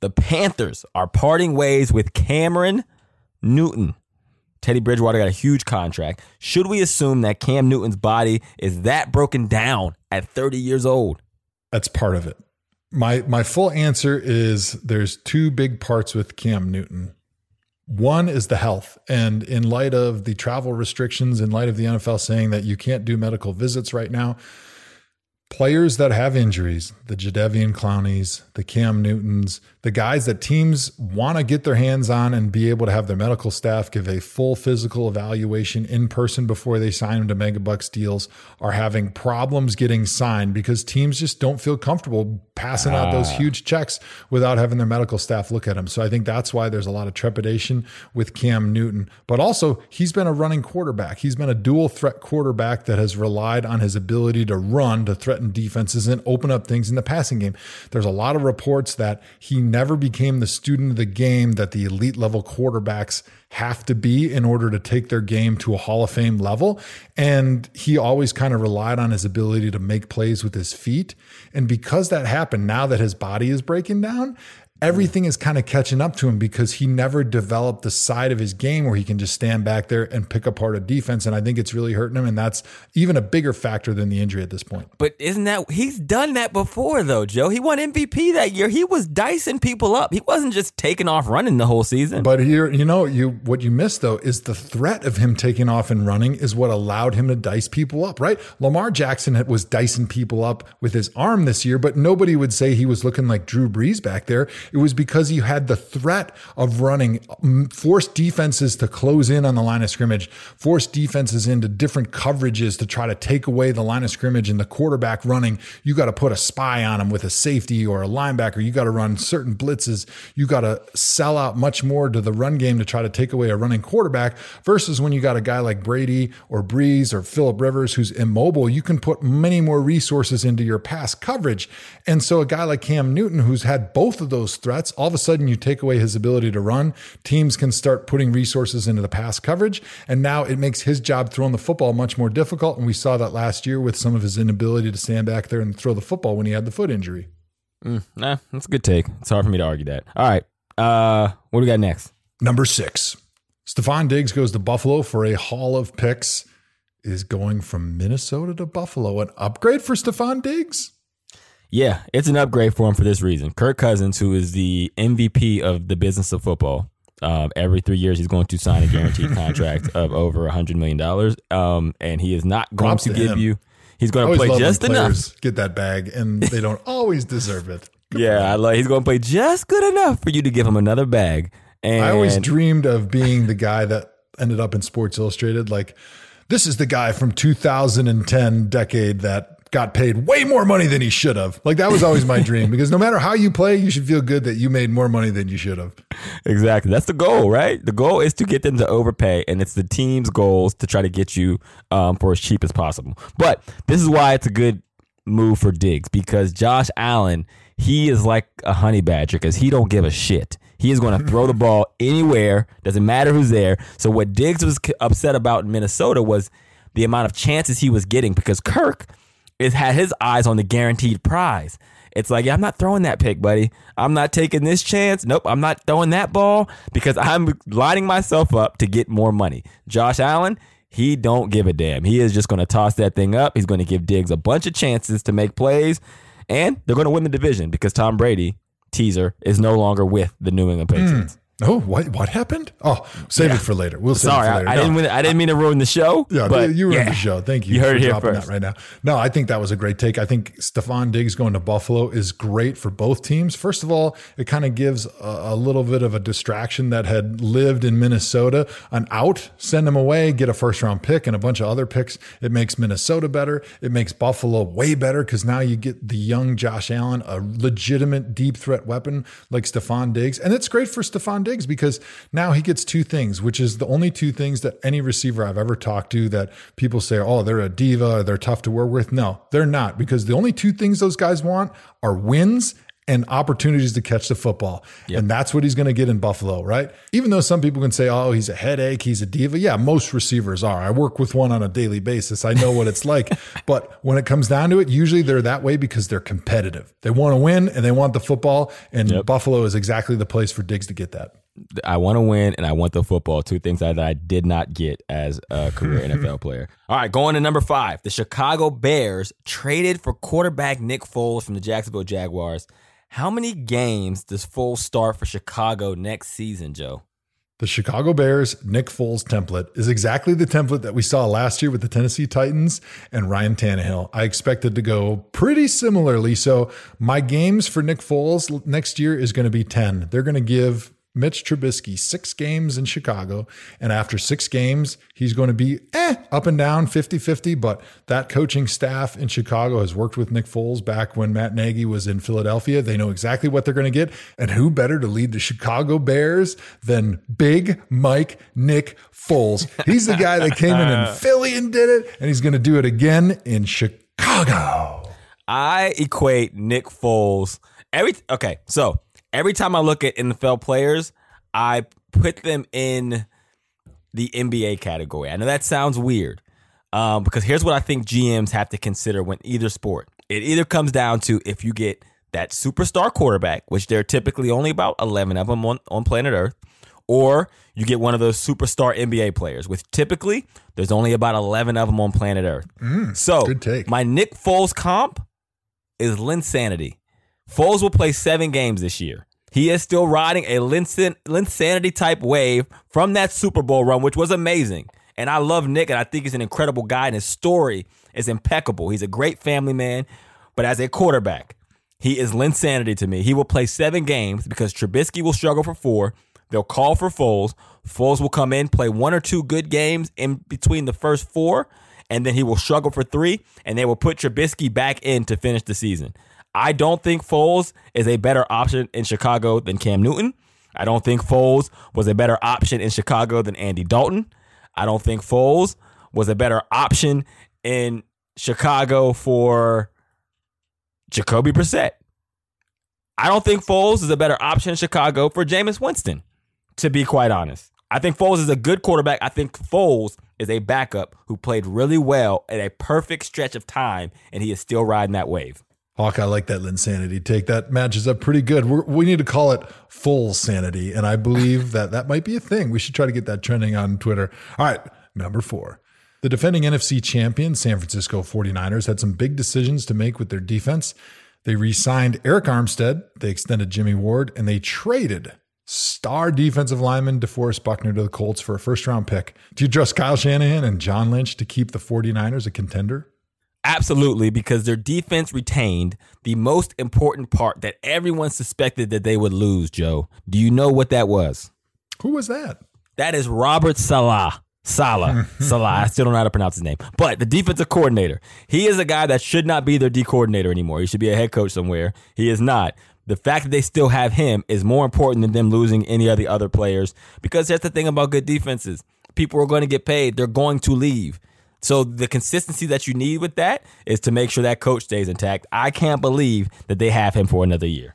Speaker 2: the Panthers are parting ways with Cameron Newton. Teddy Bridgewater got a huge contract. Should we assume that Cam Newton's body is that broken down at 30 years old?
Speaker 1: That's part of it. My my full answer is there's two big parts with Cam Newton. One is the health. And in light of the travel restrictions, in light of the NFL saying that you can't do medical visits right now, players that have injuries, the Jadeveon Clowneys, the Cam Newtons, the guys that teams want to get their hands on and be able to have their medical staff give a full physical evaluation in person before they sign them to megabucks deals are having problems getting signed because teams just don't feel comfortable passing out those ah. huge checks without having their medical staff look at them. So I think that's why there's a lot of trepidation with Cam Newton. But also, he's been a running quarterback. He's been a dual threat quarterback that has relied on his ability to run to threaten threaten defenses and open up things in the passing game. There's a lot of reports that he never became the student of the game that the elite level quarterbacks have to be in order to take their game to a Hall of Fame level. And he always kind of relied on his ability to make plays with his feet. And because that happened, now that his body is breaking down, everything is kind of catching up to him because he never developed the side of his game where he can just stand back there and pick apart a defense. And I think it's really hurting him. And that's even a bigger factor than the injury at this point.
Speaker 2: But isn't that he's done that before though, Joe? He won MVP that year. He was dicing people up. He wasn't just taking off running the whole season.
Speaker 1: But here, you know, you what you missed though is the threat of him taking off and running is what allowed him to dice people up, right? Lamar Jackson was dicing people up with his arm this year, but nobody would say he was looking like Drew Brees back there. It was because you had the threat of running, mm, force defenses to close in on the line of scrimmage, force defenses into different coverages to try to take away the line of scrimmage and the quarterback running. You got to put a spy on him with a safety or a linebacker. You got to run certain blitzes. You got to sell out much more to the run game to try to take away a running quarterback versus when you got a guy like Brady or Brees or Philip Rivers who's immobile, you can put many more resources into your pass coverage. And so a guy like Cam Newton, who's had both of those threats, all of a sudden you take away his ability to run. Teams can start putting resources into the pass coverage. And now it makes his job throwing the football much more difficult. And we saw that last year with some of his inability to stand back there and throw the football when he had the foot injury.
Speaker 2: Mm, nah, that's a good take. It's hard for me to argue that. All right. Uh, what do we got next?
Speaker 1: Number six. Stefon Diggs goes to Buffalo for a haul of picks. Is going from Minnesota to Buffalo an upgrade for Stefon Diggs?
Speaker 2: Yeah, it's an upgrade for him for this reason. Kirk Cousins, who is the MVP of the business of football, um, every three years he's going to sign a guaranteed contract of over a hundred million dollars, um, and he is not going
Speaker 1: Props
Speaker 2: to
Speaker 1: to
Speaker 2: give you. He's going to play just enough.
Speaker 1: Get that bag, and they don't always deserve it.
Speaker 2: Yeah, I like. He's going to play just good enough for you to give him another bag. And
Speaker 1: I always dreamed of being the guy that ended up in Sports Illustrated. Like, this is the guy from 2010 decade that got paid way more money than he should have. Like, that was always my dream because no matter how you play, you should feel good that you made more money than you should have.
Speaker 2: Exactly. That's the goal, right? The goal is to get them to overpay, and it's the team's goals to try to get you um, for as cheap as possible. But this is why it's a good move for Diggs because Josh Allen, he is like a honey badger because he don't give a shit. He is going to throw the ball anywhere. Doesn't matter who's there. So what Diggs was upset about in Minnesota was the amount of chances he was getting because Kirk is had his eyes on the guaranteed prize. It's like, yeah, I'm not throwing that pick, buddy. I'm not taking this chance. Nope, I'm not throwing that ball because I'm lining myself up to get more money. Josh Allen, he don't give a damn. He is just going to toss that thing up. He's going to give Diggs a bunch of chances to make plays, and they're going to win the division because Tom Brady, teaser, is no longer with the New England Patriots. Hmm.
Speaker 1: Oh, what what happened? Oh, save it for later. We'll save
Speaker 2: Sorry,
Speaker 1: it for
Speaker 2: I,
Speaker 1: later.
Speaker 2: I
Speaker 1: No.
Speaker 2: didn't. Win, I didn't mean to ruin the show.
Speaker 1: Yeah,
Speaker 2: but
Speaker 1: you in
Speaker 2: yeah.
Speaker 1: the show. Thank you,
Speaker 2: You heard
Speaker 1: for
Speaker 2: it here
Speaker 1: dropping
Speaker 2: first.
Speaker 1: that right now. No, I think that was a great take. I think Stefon Diggs going to Buffalo is great for both teams. First of all, it kind of gives a, a little bit of a distraction that had lived in Minnesota an out. Send them away, get a first round pick and a bunch of other picks. It makes Minnesota better. It makes Buffalo way better because now you get the young Josh Allen, a legitimate deep threat weapon like Stefon Diggs, and it's great for Stefon Diggs because now he gets two things, which is the only two things that any receiver I've ever talked to that people say, oh, they're a diva, or they're tough to work with. No, they're not because the only two things those guys want are wins and opportunities to catch the football. And that's what he's going to get in Buffalo, right? Even though some people can say, oh, he's a headache, he's a diva. Yeah, most receivers are. I work with one on a daily basis. I know what it's like. but when it comes down to it, usually they're that way because they're competitive. They want to win and they want the football. And Buffalo is exactly the place for Diggs to get that.
Speaker 2: I want to win and I want the football. Two things that I did not get as a career NFL player. All right, going to number five. The Chicago Bears traded for quarterback Nick Foles from the Jacksonville Jaguars. How many games does Foles start for Chicago next season, Joe?
Speaker 1: The Chicago Bears Nick Foles template is exactly the template that we saw last year with the Tennessee Titans and Ryan Tannehill. I expected to go pretty similarly. So my games for Nick Foles next year is going to be 10. They're going to give Mitch Trubisky six games in Chicago. And after six games, he's going to be eh, up and down 50 50. But that coaching staff in Chicago has worked with Nick Foles back when Matt Nagy was in Philadelphia. They know exactly what they're going to get. And who better to lead the Chicago Bears than Big Mike Nick Foles? He's the guy that came in in Philly and did it. And he's going to do it again in Chicago.
Speaker 2: I equate Nick Foles every okay. So every time I look at NFL players, I put them in the NBA category. I know that sounds weird, um, because here's what I think GMs have to consider when either sport. It either comes down to if you get that superstar quarterback, which there are typically only about 11 of them on, on planet Earth, or you get one of those superstar NBA players, which typically there's only about 11 of them on planet Earth.
Speaker 1: Mm,
Speaker 2: so my Nick Foles comp is Linsanity. Foles will play seven games this year. He is still riding a Linsan- Linsanity type wave from that Super Bowl run, which was amazing. And I love Nick, and I think he's an incredible guy, and his story is impeccable. He's a great family man, but as a quarterback, he is Linsanity to me. He will play seven games because Trubisky will struggle for four. They'll call for Foles. Foles will come in, play one or two good games in between the first four, and then he will struggle for three, and they will put Trubisky back in to finish the season. I don't think Foles is a better option in Chicago than Cam Newton. I don't think Foles was a better option in Chicago than Andy Dalton. I don't think Foles was a better option in Chicago for Jacoby Brissett. I don't think Foles is a better option in Chicago for Jameis Winston, to be quite honest. I think Foles is a good quarterback. I think Foles is a backup who played really well at a perfect stretch of time, and he is still riding that wave.
Speaker 1: Hawk, I like that Linsanity take. That matches up pretty good. We're, we need to call it Folesanity. And I believe that that might be a thing. We should try to get that trending on Twitter. All right, number four. The defending NFC champion, San Francisco 49ers, had some big decisions to make with their defense. They re signed Arik Armstead, they extended Jimmy Ward, and they traded star defensive lineman DeForest Buckner to the Colts for a first round pick. Do you trust Kyle Shanahan and John Lynch to keep the 49ers a contender?
Speaker 2: Absolutely, because their defense retained the most important part that everyone suspected that they would lose, Joe. Do you know what that was?
Speaker 1: Who was that?
Speaker 2: That is Robert Salah. Salah. Salah. I still don't know how to pronounce his name. But the defensive coordinator, he is a guy that should not be their D coordinator anymore. He should be a head coach somewhere. He is not. The fact that they still have him is more important than them losing any of the other players because that's the thing about good defenses. People are going to get paid, they're going to leave. So the consistency that you need with that is to make sure that coach stays intact. I can't believe that they have him for another year.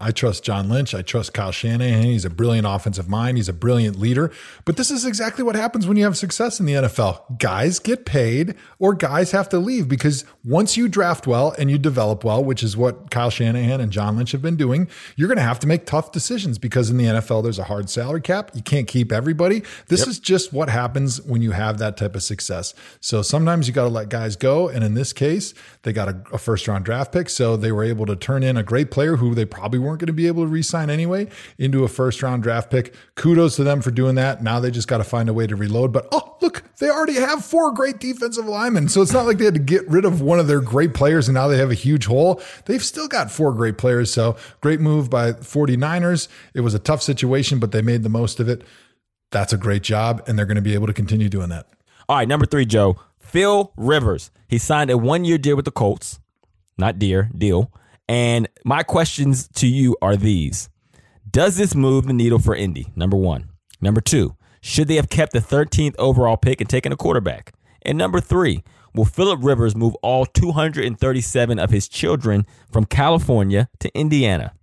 Speaker 1: I trust John Lynch. I trust Kyle Shanahan. He's a brilliant offensive mind. He's a brilliant leader. But this is exactly what happens when you have success in the NFL. Guys get paid or guys have to leave because once you draft well and you develop well, which is what Kyle Shanahan and John Lynch have been doing, you're going to have to make tough decisions because in the NFL, there's a hard salary cap. You can't keep everybody. This yep. is just what happens when you have that type of success. So sometimes you got to let guys go. And in this case, they got a, a first round draft pick. So they were able to turn in a great player who they probably weren't weren't going to be able to re-sign anyway into a first round draft pick. Kudos to them for doing that. Now they just got to find a way to reload. But oh, look, they already have four great defensive linemen. So it's not like they had to get rid of one of their great players and now they have a huge hole. They've still got four great players. So great move by 49ers. It was a tough situation, but they made the most of it. That's a great job, and they're going to be able to continue doing that.
Speaker 2: All right, number three, Joe. Phil Rivers. He signed a one year deal with the Colts. Not dear, deal. And my questions to you are these Does this move the needle for Indy? Number one. Number two, should they have kept the 13th overall pick and taken a quarterback? And number three, will Philip Rivers move all 237 of his children from California to Indiana?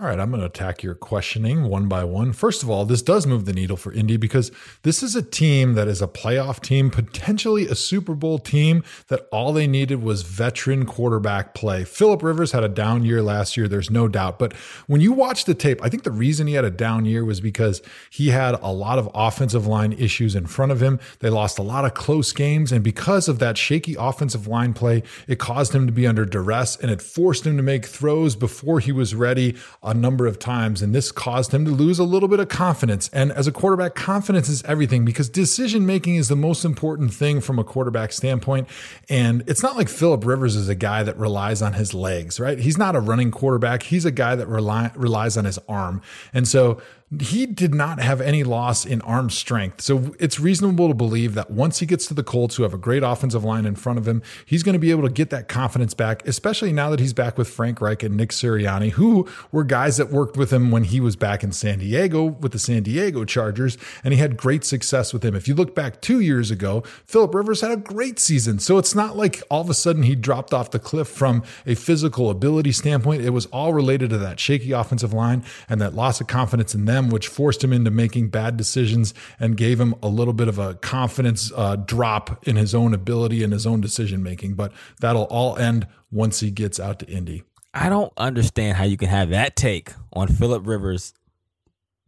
Speaker 1: All right, I'm going to attack your questioning one by one. First of all, this does move the needle for Indy because this is a team that is a playoff team, potentially a Super Bowl team that all they needed was veteran quarterback play. Philip Rivers had a down year last year, there's no doubt. But when you watch the tape, I think the reason he had a down year was because he had a lot of offensive line issues in front of him. They lost a lot of close games. And because of that shaky offensive line play, it caused him to be under duress and it forced him to make throws before he was ready a number of times, and this caused him to lose a little bit of confidence. And as a quarterback, confidence is everything because decision making is the most important thing from a quarterback standpoint. And it's not like Philip Rivers is a guy that relies on his legs, right? He's not a running quarterback. He's a guy that rely, relies on his arm. And so he did not have any loss in arm strength. So it's reasonable to believe that once he gets to the Colts, who have a great offensive line in front of him, he's going to be able to get that confidence back, especially now that he's back with Frank Reich and Nick Sirianni, who were guys that worked with him when he was back in San Diego with the San Diego Chargers, and he had great success with him. If you look back two years ago, Philip Rivers had a great season. So it's not like all of a sudden he dropped off the cliff from a physical ability standpoint. It was all related to that shaky offensive line and that loss of confidence in them them, which forced him into making bad decisions and gave him a little bit of a confidence uh, drop in his own ability and his own decision making. But that'll all end once he gets out to Indy.
Speaker 2: I don't understand how you can have that take on Philip Rivers'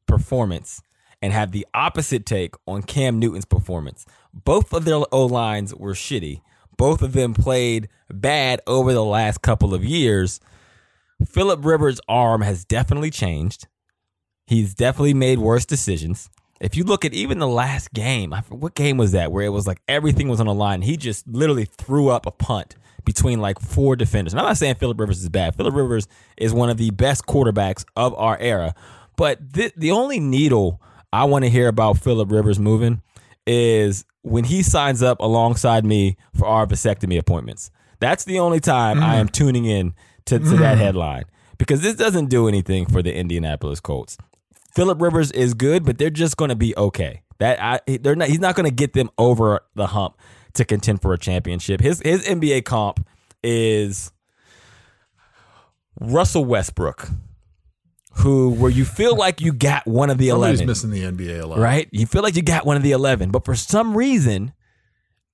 Speaker 2: performance and have the opposite take on Cam Newton's performance. Both of their O lines were shitty. Both of them played bad over the last couple of years. Philip Rivers' arm has definitely changed. He's definitely made worse decisions. If you look at even the last game, what game was that where it was like everything was on the line? He just literally threw up a punt between like four defenders. And I'm not saying Philip Rivers is bad. Philip Rivers is one of the best quarterbacks of our era. But th- the only needle I want to hear about Philip Rivers moving is when he signs up alongside me for our vasectomy appointments. That's the only time mm. I am tuning in to, to mm. that headline because this doesn't do anything for the Indianapolis Colts. Philip Rivers is good, but they're just going to be okay. That I, they're not. He's not going to get them over the hump to contend for a championship. His his NBA comp is Russell Westbrook, who where you feel like you got one of the
Speaker 1: Somebody's
Speaker 2: eleven.
Speaker 1: missing the NBA a lot,
Speaker 2: right? You feel like you got one of the eleven, but for some reason,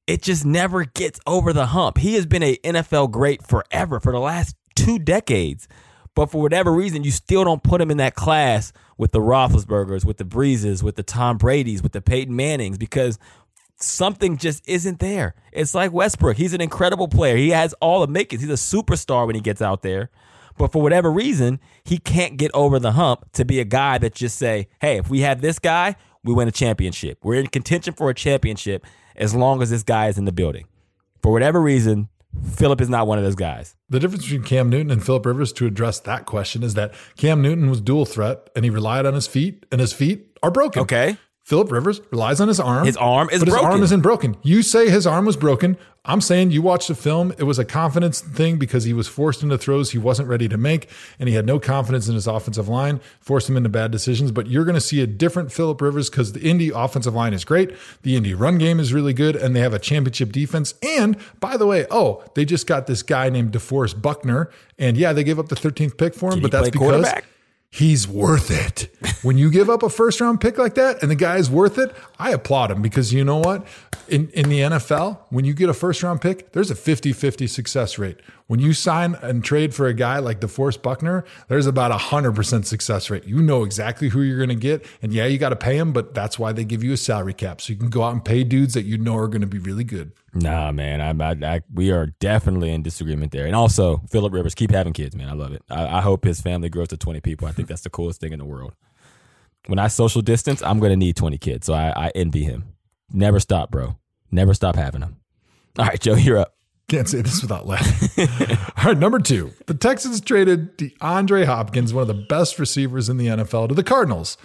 Speaker 2: it just never gets over the hump. He has been a NFL great forever for the last two decades, but for whatever reason, you still don't put him in that class with the Roethlisbergers, with the Breeses, with the Tom Brady's, with the Peyton Mannings, because something just isn't there. It's like Westbrook. He's an incredible player. He has all the makings. He's a superstar when he gets out there. But for whatever reason, he can't get over the hump to be a guy that just say, hey, if we have this guy, we win a championship. We're in contention for a championship as long as this guy is in the building. For whatever reason, Philip is not one of those guys.
Speaker 1: The difference between Cam Newton and Philip Rivers to address that question is that Cam Newton was dual threat and he relied on his feet, and his feet are broken.
Speaker 2: Okay.
Speaker 1: Philip Rivers relies on his arm.
Speaker 2: His arm is
Speaker 1: but
Speaker 2: broken.
Speaker 1: his arm isn't broken. You say his arm was broken. I'm saying you watched the film. It was a confidence thing because he was forced into throws he wasn't ready to make, and he had no confidence in his offensive line, forced him into bad decisions. But you're going to see a different Philip Rivers because the Indy offensive line is great. The Indy run game is really good, and they have a championship defense. And by the way, oh, they just got this guy named DeForest Buckner, and yeah, they gave up the 13th pick for him,
Speaker 2: Did
Speaker 1: but that's because he's worth it. when you give up a first round pick like that and the guy's worth it, I applaud him because you know what? In in the NFL, when you get a first round pick, there's a 50-50 success rate. When you sign and trade for a guy like DeForest Buckner, there's about a 100% success rate. You know exactly who you're going to get. And yeah, you got to pay him, but that's why they give you a salary cap. So you can go out and pay dudes that you know are going to be really good.
Speaker 2: Nah, man. I, I, I, we are definitely in disagreement there. And also, Philip Rivers, keep having kids, man. I love it. I, I hope his family grows to 20 people. I think that's the coolest thing in the world. When I social distance, I'm going to need 20 kids. So I, I envy him. Never stop, bro. Never stop having them. All right, Joe, you're up.
Speaker 1: Can't say this without laughing. All right, number two. The Texans traded DeAndre Hopkins, one of the best receivers in the NFL, to the Cardinals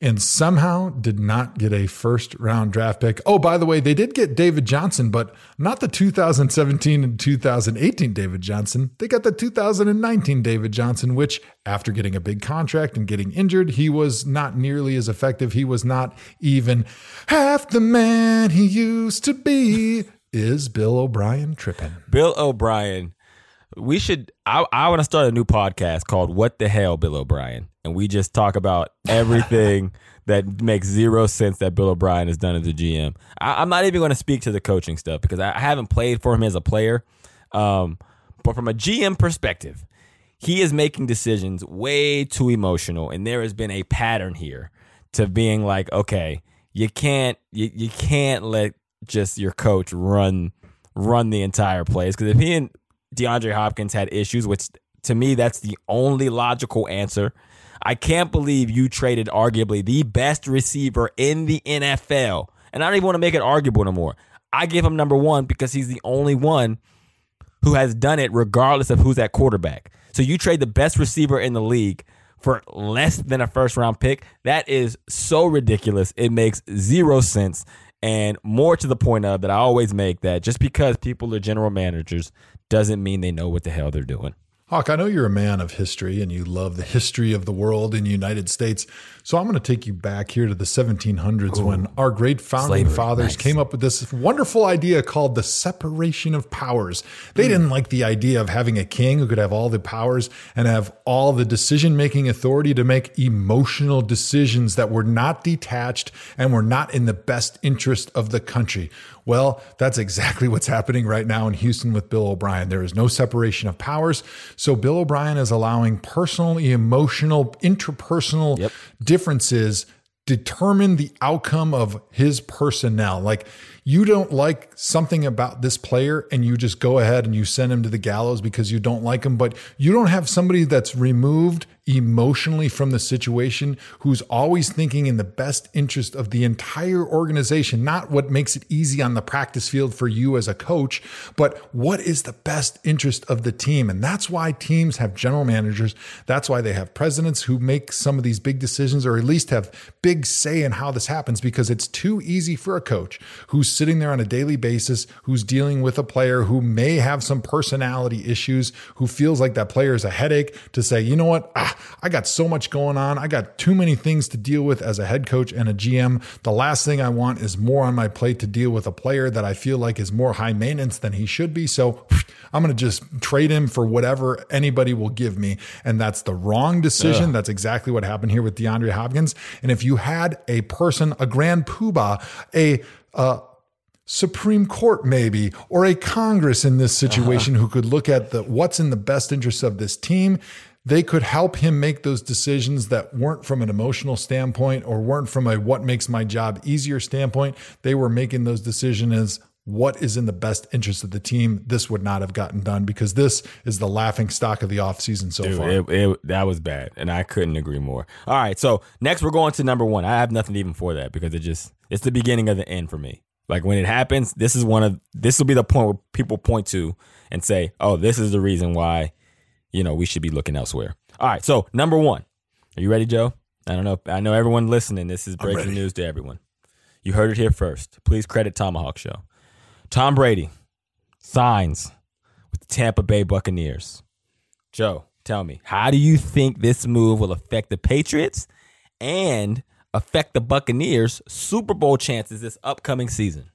Speaker 1: and somehow did not get a first round draft pick. Oh, by the way, they did get David Johnson, but not the 2017 and 2018 David Johnson. They got the 2019 David Johnson, which after getting a big contract and getting injured, he was not nearly as effective. He was not even half the man he used to be. Is Bill O'Brien tripping?
Speaker 2: Bill O'Brien. We should. I, I want to start a new podcast called "What the Hell, Bill O'Brien," and we just talk about everything that makes zero sense that Bill O'Brien has done as a GM. I, am not even going to speak to the coaching stuff because I, I haven't played for him as a player. Um, but from a GM perspective, he is making decisions way too emotional, and there has been a pattern here to being like, okay, you can't you, you can't let just your coach run run the entire place. Because if he and DeAndre Hopkins had issues, which to me that's the only logical answer. I can't believe you traded arguably the best receiver in the NFL. And I don't even want to make it arguable no more. I give him number one because he's the only one who has done it regardless of who's at quarterback. So you trade the best receiver in the league for less than a first round pick. That is so ridiculous. It makes zero sense. And more to the point of that I always make that just because people are general managers doesn't mean they know what the hell they're doing.
Speaker 1: Hawk, I know you're a man of history and you love the history of the world in the United States. So I'm going to take you back here to the 1700s Ooh, when our great founding slavery. fathers nice. came up with this wonderful idea called the separation of powers. They mm. didn't like the idea of having a king who could have all the powers and have all the decision making authority to make emotional decisions that were not detached and were not in the best interest of the country. Well, that's exactly what's happening right now in Houston with Bill O'Brien. There is no separation of powers. So Bill O'Brien is allowing personal, emotional, interpersonal yep. differences determine the outcome of his personnel. Like you don't like something about this player and you just go ahead and you send him to the gallows because you don't like him, but you don't have somebody that's removed emotionally from the situation, who's always thinking in the best interest of the entire organization, not what makes it easy on the practice field for you as a coach, but what is the best interest of the team. And that's why teams have general managers. That's why they have presidents who make some of these big decisions or at least have big say in how this happens because it's too easy for a coach who's sitting there on a daily basis, who's dealing with a player who may have some personality issues, who feels like that player is a headache to say, you know what? Ah, I got so much going on. I got too many things to deal with as a head coach and a GM. The last thing I want is more on my plate to deal with a player that I feel like is more high maintenance than he should be. So I'm going to just trade him for whatever anybody will give me. And that's the wrong decision. Ugh. That's exactly what happened here with DeAndre Hopkins. And if you had a person, a grand poobah, a, uh, Supreme Court maybe or a Congress in this situation uh-huh. who could look at the what's in the best interest of this team they could help him make those decisions that weren't from an emotional standpoint or weren't from a what makes my job easier standpoint. They were making those decisions as what is in the best interest of the team. This would not have gotten done because this is the laughing stock of the offseason so Dude, far.
Speaker 2: It, it, that was bad, and I couldn't agree more. All right, so next we're going to number one. I have nothing even for that because it just it's the beginning of the end for me. Like when it happens, this is one of this will be the point where people point to and say, "Oh, this is the reason why you know, we should be looking elsewhere. All right. So, number one, are you ready, Joe? I don't know. I know everyone listening. This is breaking news to everyone. You heard it here first. Please credit ThomaHawk Show. Tom Brady signs with the Tampa Bay Buccaneers. Joe, tell me, how do you think this move will affect the Patriots and affect the Buccaneers' Super Bowl chances this upcoming season?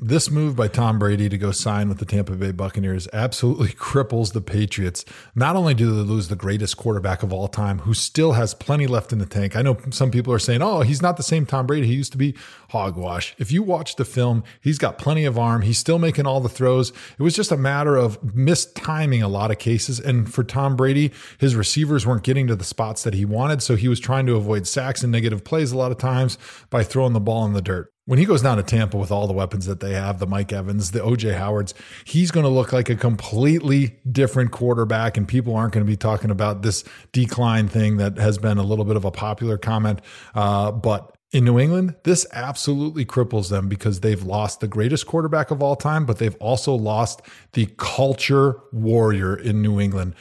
Speaker 1: This move by Tom Brady to go sign with the Tampa Bay Buccaneers absolutely cripples the Patriots. Not only do they lose the greatest quarterback of all time, who still has plenty left in the tank. I know some people are saying, oh, he's not the same Tom Brady. He used to be hogwash. If you watch the film, he's got plenty of arm. He's still making all the throws. It was just a matter of mistiming a lot of cases. And for Tom Brady, his receivers weren't getting to the spots that he wanted. So he was trying to avoid sacks and negative plays a lot of times by throwing the ball in the dirt when he goes down to Tampa with all the weapons that they have, the Mike Evans, the OJ Howards, he's going to look like a completely different quarterback. And people aren't going to be talking about this decline thing that has been a little bit of a popular comment. Uh, but in New England, this absolutely cripples them because they've lost the greatest quarterback of all time, but they've also lost the culture warrior in New England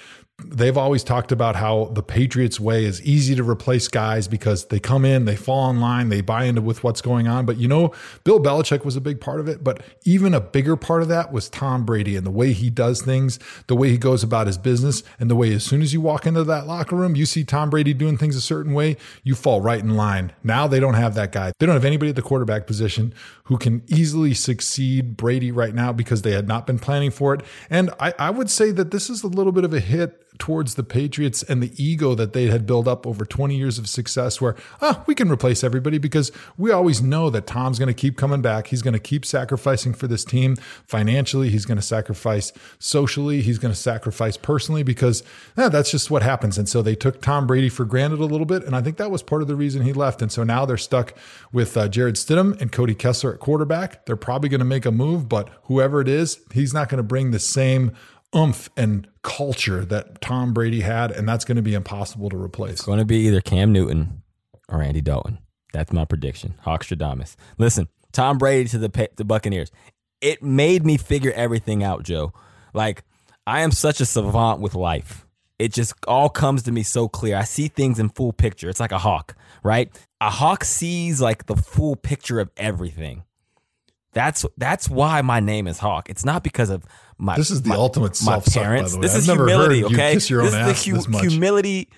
Speaker 1: they've always talked about how the Patriots way is easy to replace guys because they come in, they fall in line, they buy into with what's going on. But you know, Bill Belichick was a big part of it, but even a bigger part of that was Tom Brady and the way he does things, the way he goes about his business, and the way as soon as you walk into that locker room, you see Tom Brady doing things a certain way, you fall right in line. Now they don't have that guy. They don't have anybody at the quarterback position who can easily succeed Brady right now because they had not been planning for it. And I, I would say that this is a little bit of a hit towards the Patriots and the ego that they had built up over 20 years of success, where, ah, we can replace everybody because we always know that Tom's going to keep coming back. He's going to keep sacrificing for this team financially. He's going to sacrifice socially. He's going to sacrifice personally because that's just what happens. And so they took Tom Brady for granted a little bit. And I think that was part of the reason he left. And so now they're stuck with uh, Jarrett Stidham and Cody Kessler at quarterback. They're probably going to make a move, but whoever it is, he's not going to bring the same oomph and culture that Tom Brady had, and that's going to be impossible to replace.
Speaker 2: It's going to be either Cam Newton or Andy Dalton. That's my prediction. Hawkstradamus. Listen, Tom Brady to the the Buccaneers. It made me figure everything out, Joe. Like I am such a savant with life. it just all comes to me so clear. I see things in full picture. It's like a hawk, right? A hawk sees like the full picture of everything. That's that's why my name is Hawk. It's not because of my.
Speaker 1: This is the
Speaker 2: my,
Speaker 1: ultimate
Speaker 2: my
Speaker 1: self
Speaker 2: parents.
Speaker 1: By the way.
Speaker 2: This
Speaker 1: I've
Speaker 2: is
Speaker 1: never
Speaker 2: humility. Okay,
Speaker 1: kiss your
Speaker 2: this
Speaker 1: own
Speaker 2: is
Speaker 1: ass
Speaker 2: the hu- humility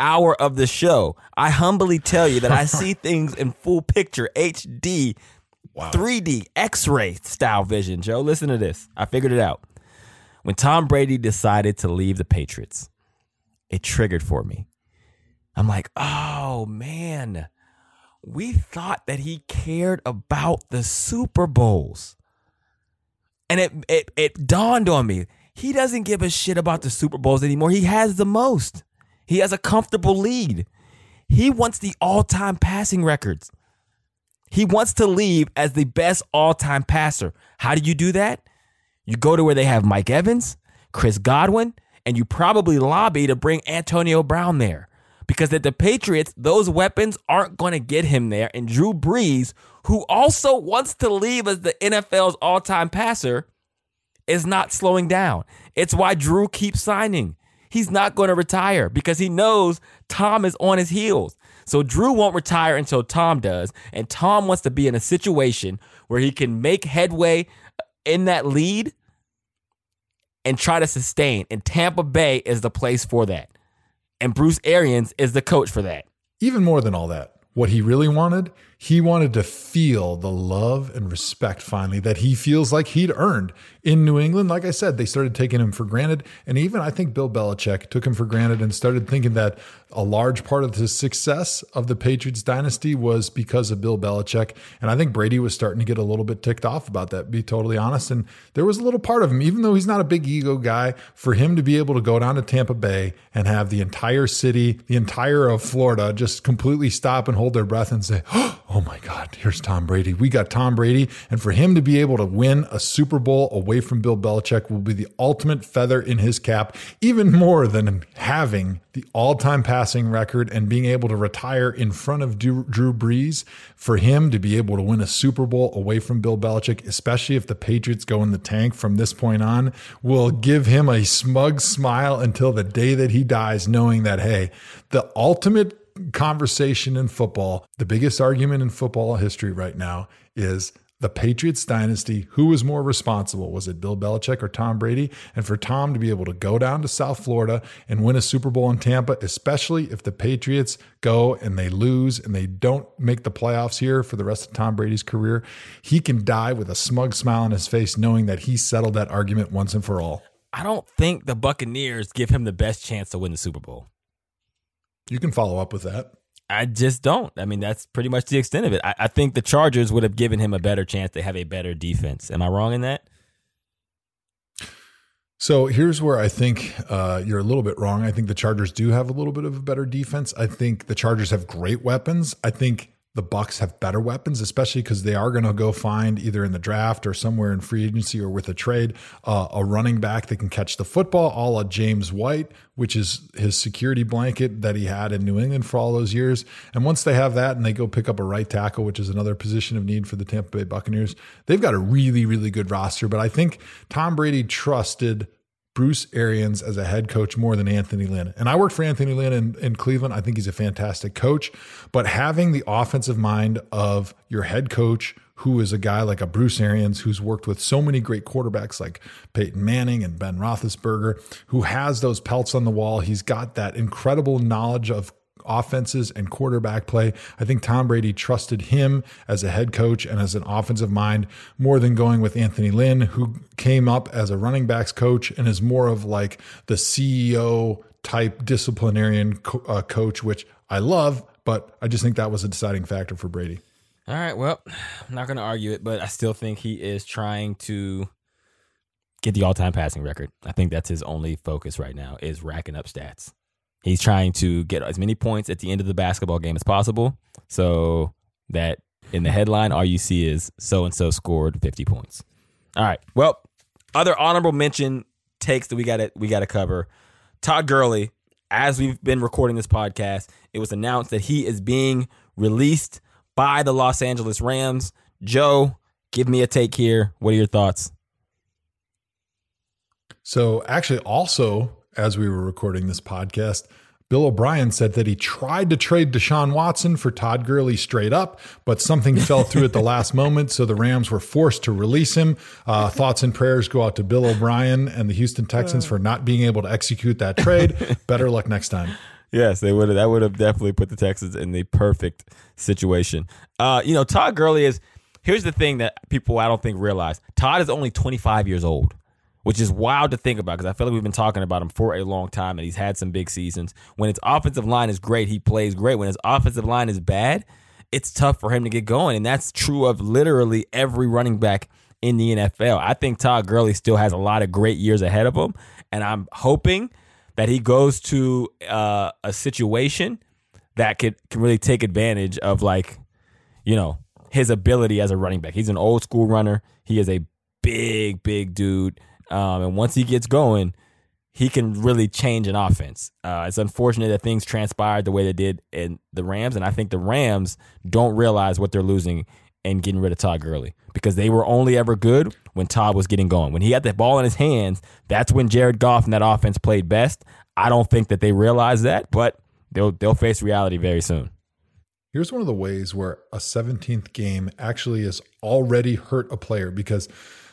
Speaker 2: hour of the show. I humbly tell you that I see things in full picture, HD,
Speaker 1: Wow.
Speaker 2: 3D, X-ray style vision. Joe, listen to this. I figured it out. When Tom Brady decided to leave the Patriots, it triggered for me. I'm like, oh man, we thought that he cared about the Super Bowls. And it, it it dawned on me. He doesn't give a shit about the Super Bowls anymore. He has the most. He has a comfortable lead. He wants the all-time passing records. He wants to leave as the best all-time passer. How do you do that? You go to where they have Mike Evans, Chris Godwin, and you probably lobby to bring Antonio Brown there. Because at the Patriots, those weapons aren't going to get him there. And Drew Brees, who also wants to leave as the NFL's all time passer, is not slowing down. It's why Drew keeps signing. He's not going to retire because he knows Tom is on his heels. So Drew won't retire until Tom does. And Tom wants to be in a situation where he can make headway in that lead and try to sustain. And Tampa Bay is the place for that. And Bruce Arians is the coach for that.
Speaker 1: Even more than all that, what he really wanted, he wanted to feel the love and respect finally that he feels like he'd earned in New England. Like I said, they started taking him for granted. And even I think Bill Belichick took him for granted and started thinking that a large part of the success of the Patriots dynasty was because of Bill Belichick. And I think Brady was starting to get a little bit ticked off about that, be totally honest. And there was a little part of him, even though he's not a big ego guy, for him to be able to go down to Tampa Bay and have the entire city, the entire of Florida, just completely stop and hold their breath and say, Oh my God, here's Tom Brady. We got Tom Brady. And for him to be able to win a Super Bowl away from Bill Belichick will be the ultimate feather in his cap, even more than having the all time passing record and being able to retire in front of Drew, Brees. For him to be able to win a Super Bowl away from Bill Belichick, especially if the Patriots go in the tank from this point on, will give him a smug smile until the day that he dies, knowing that, hey, the ultimate conversation in football, the biggest argument in football history right now is the Patriots dynasty. Who was more responsible? Was it Bill Belichick or Tom Brady? And for Tom to be able to go down to South Florida and win a Super Bowl in Tampa, especially if the Patriots go and they lose and they don't make the playoffs here for the rest of Tom Brady's career, he can die with a smug smile on his face, knowing that he settled that argument once and for all.
Speaker 2: I don't think the Buccaneers give him the best chance to win the Super Bowl.
Speaker 1: You can follow up with that.
Speaker 2: I just don't. I mean, that's pretty much the extent of it. I, I, think the Chargers would have given him a better chance. They have a better defense. Am I wrong in that?
Speaker 1: So here's where I think uh, you're a little bit wrong. I think the Chargers do have a little bit of a better defense. I think the Chargers have great weapons. I think the Bucs have better weapons, especially because they are going to go find either in the draft or somewhere in free agency or with a trade uh, a running back that can catch the football, a la James White, which is his security blanket that he had in New England for all those years. And once they have that, and they go pick up a right tackle, which is another position of need for the Tampa Bay Buccaneers, they've got a really, really good roster. But I think Tom Brady trusted. Bruce Arians as a head coach more than Anthony Lynn. And I worked for Anthony Lynn in, in, Cleveland. I think he's a fantastic coach. But having the offensive mind of your head coach, who is a guy like a Bruce Arians, who's worked with so many great quarterbacks like Peyton Manning and Ben Roethlisberger, who has those pelts on the wall. He's got that incredible knowledge of offenses and quarterback play. I think Tom Brady trusted him as a head coach and as an offensive mind more than going with Anthony Lynn, who came up as a running backs coach and is more of like the CEO type disciplinarian co- uh, coach, which I love, but I just think that was a deciding factor for Brady.
Speaker 2: All right. Well, I'm not going to argue it, but I still think he is trying to get the all-time passing record. I think that's his only focus right now is racking up stats. He's trying to get as many points at the end of the basketball game as possible so that in the headline, all you see is so and so scored 50 points. All right. Well, other honorable mention takes that we got to we got to cover. Todd Gurley, as we've been recording this podcast, it was announced that he is being released by the Los Angeles Rams. Joe, give me a take here. What are your thoughts?
Speaker 1: So, actually, also as we were recording this podcast, Bill O'Brien said that he tried to trade Deshaun Watson for Todd Gurley straight up, but something fell through at the last moment, so the Rams were forced to release him. Uh, thoughts and prayers go out to Bill O'Brien and the Houston Texans for not being able to execute that trade. Better luck next time.
Speaker 2: Yes, they would have. That would have definitely put the Texans in the perfect situation. Uh, you know, Todd Gurley is. Here's the thing that people I don't think realize: Todd is only 25 years old which is wild to think about because I feel like we've been talking about him for a long time and he's had some big seasons. When his offensive line is great, he plays great. When his offensive line is bad, it's tough for him to get going. And that's true of literally every running back in the NFL. I think Todd Gurley still has a lot of great years ahead of him. And I'm hoping that he goes to uh, a situation that could can really take advantage of like, you know, his ability as a running back. He's an old school runner. He is a big, big dude. Um, and once he gets going, he can really change an offense. Uh, it's unfortunate that things transpired the way they did in the Rams, and I think the Rams don't realize what they're losing and getting rid of Todd Gurley because they were only ever good when Todd was getting going. When he had the ball in his hands, that's when Jared Goff and that offense played best. I don't think that they realize that, but they'll they'll face reality very soon.
Speaker 1: Here's one of the ways where a 17th game actually has already hurt a player because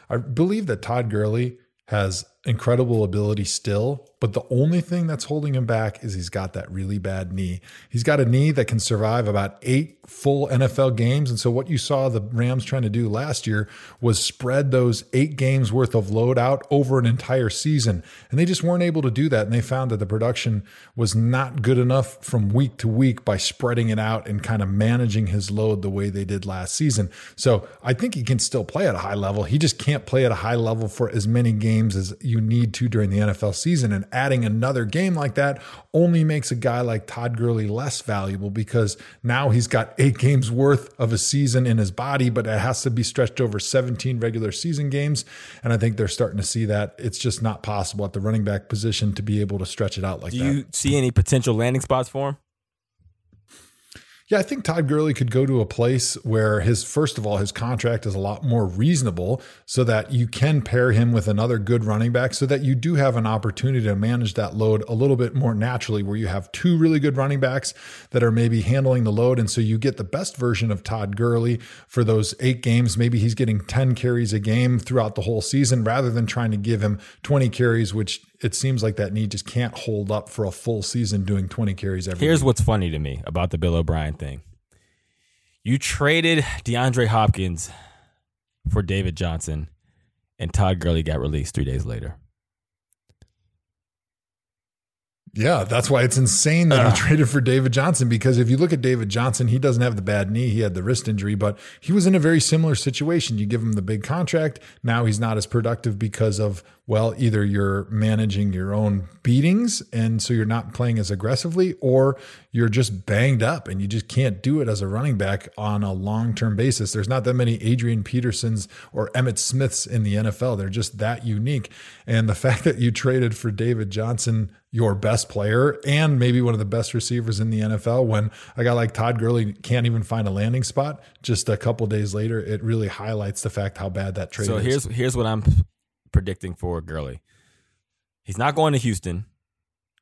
Speaker 1: I believe that Todd Gurley has incredible ability still, but the only thing that's holding him back is he's got that really bad knee. He's got a knee that can survive about eight full NFL games. And so, what you saw the Rams trying to do last year was spread those eight games worth of load out over an entire season. And they just weren't able to do that. And they found that the production was not good enough from week to week by spreading it out and kind of managing his load the way they did last season. So, I think he can still play at a high level. He just can't play at a high level for as many games as you need to during the NFL season. And adding another game like that only makes a guy like Todd Gurley less valuable because now he's got eight games worth of a season in his body, but it has to be stretched over 17 regular season games. And I think they're starting to see that it's just not possible at the running back position to be able to stretch it out like
Speaker 2: Do
Speaker 1: that.
Speaker 2: Do you see any potential landing spots for him?
Speaker 1: Yeah, I think Todd Gurley could go to a place where his first of all his contract is a lot more reasonable, so that you can pair him with another good running back, so that you do have an opportunity to manage that load a little bit more naturally, where you have two really good running backs that are maybe handling the load, and so you get the best version of Todd Gurley for those eight games. Maybe he's getting ten carries a game throughout the whole season, rather than trying to give him twenty carries, which it seems like that knee just can't hold up for a full season doing 20 carries every
Speaker 2: Here's
Speaker 1: week.
Speaker 2: what's funny to me about the Bill O'Brien thing. You traded DeAndre Hopkins for David Johnson, and Todd Gurley got released three days later.
Speaker 1: Yeah, that's why it's insane that uh, he traded for David Johnson because if you look at David Johnson, he doesn't have the bad knee. He had the wrist injury, but he was in a very similar situation. You give him the big contract. Now he's not as productive because of, well, either you're managing your own beatings and so you're not playing as aggressively, or you're just banged up and you just can't do it as a running back on a long term basis. There's not that many Adrian Petersons or Emmitt Smiths in the NFL. They're just that unique. And the fact that you traded for David Johnson, your best player and maybe one of the best receivers in the NFL, when a guy like Todd Gurley can't even find a landing spot, just a couple days later, it really highlights the fact how bad that trade
Speaker 2: so
Speaker 1: is.
Speaker 2: So here's here's what I'm predicting for Gurley. He's not going to Houston.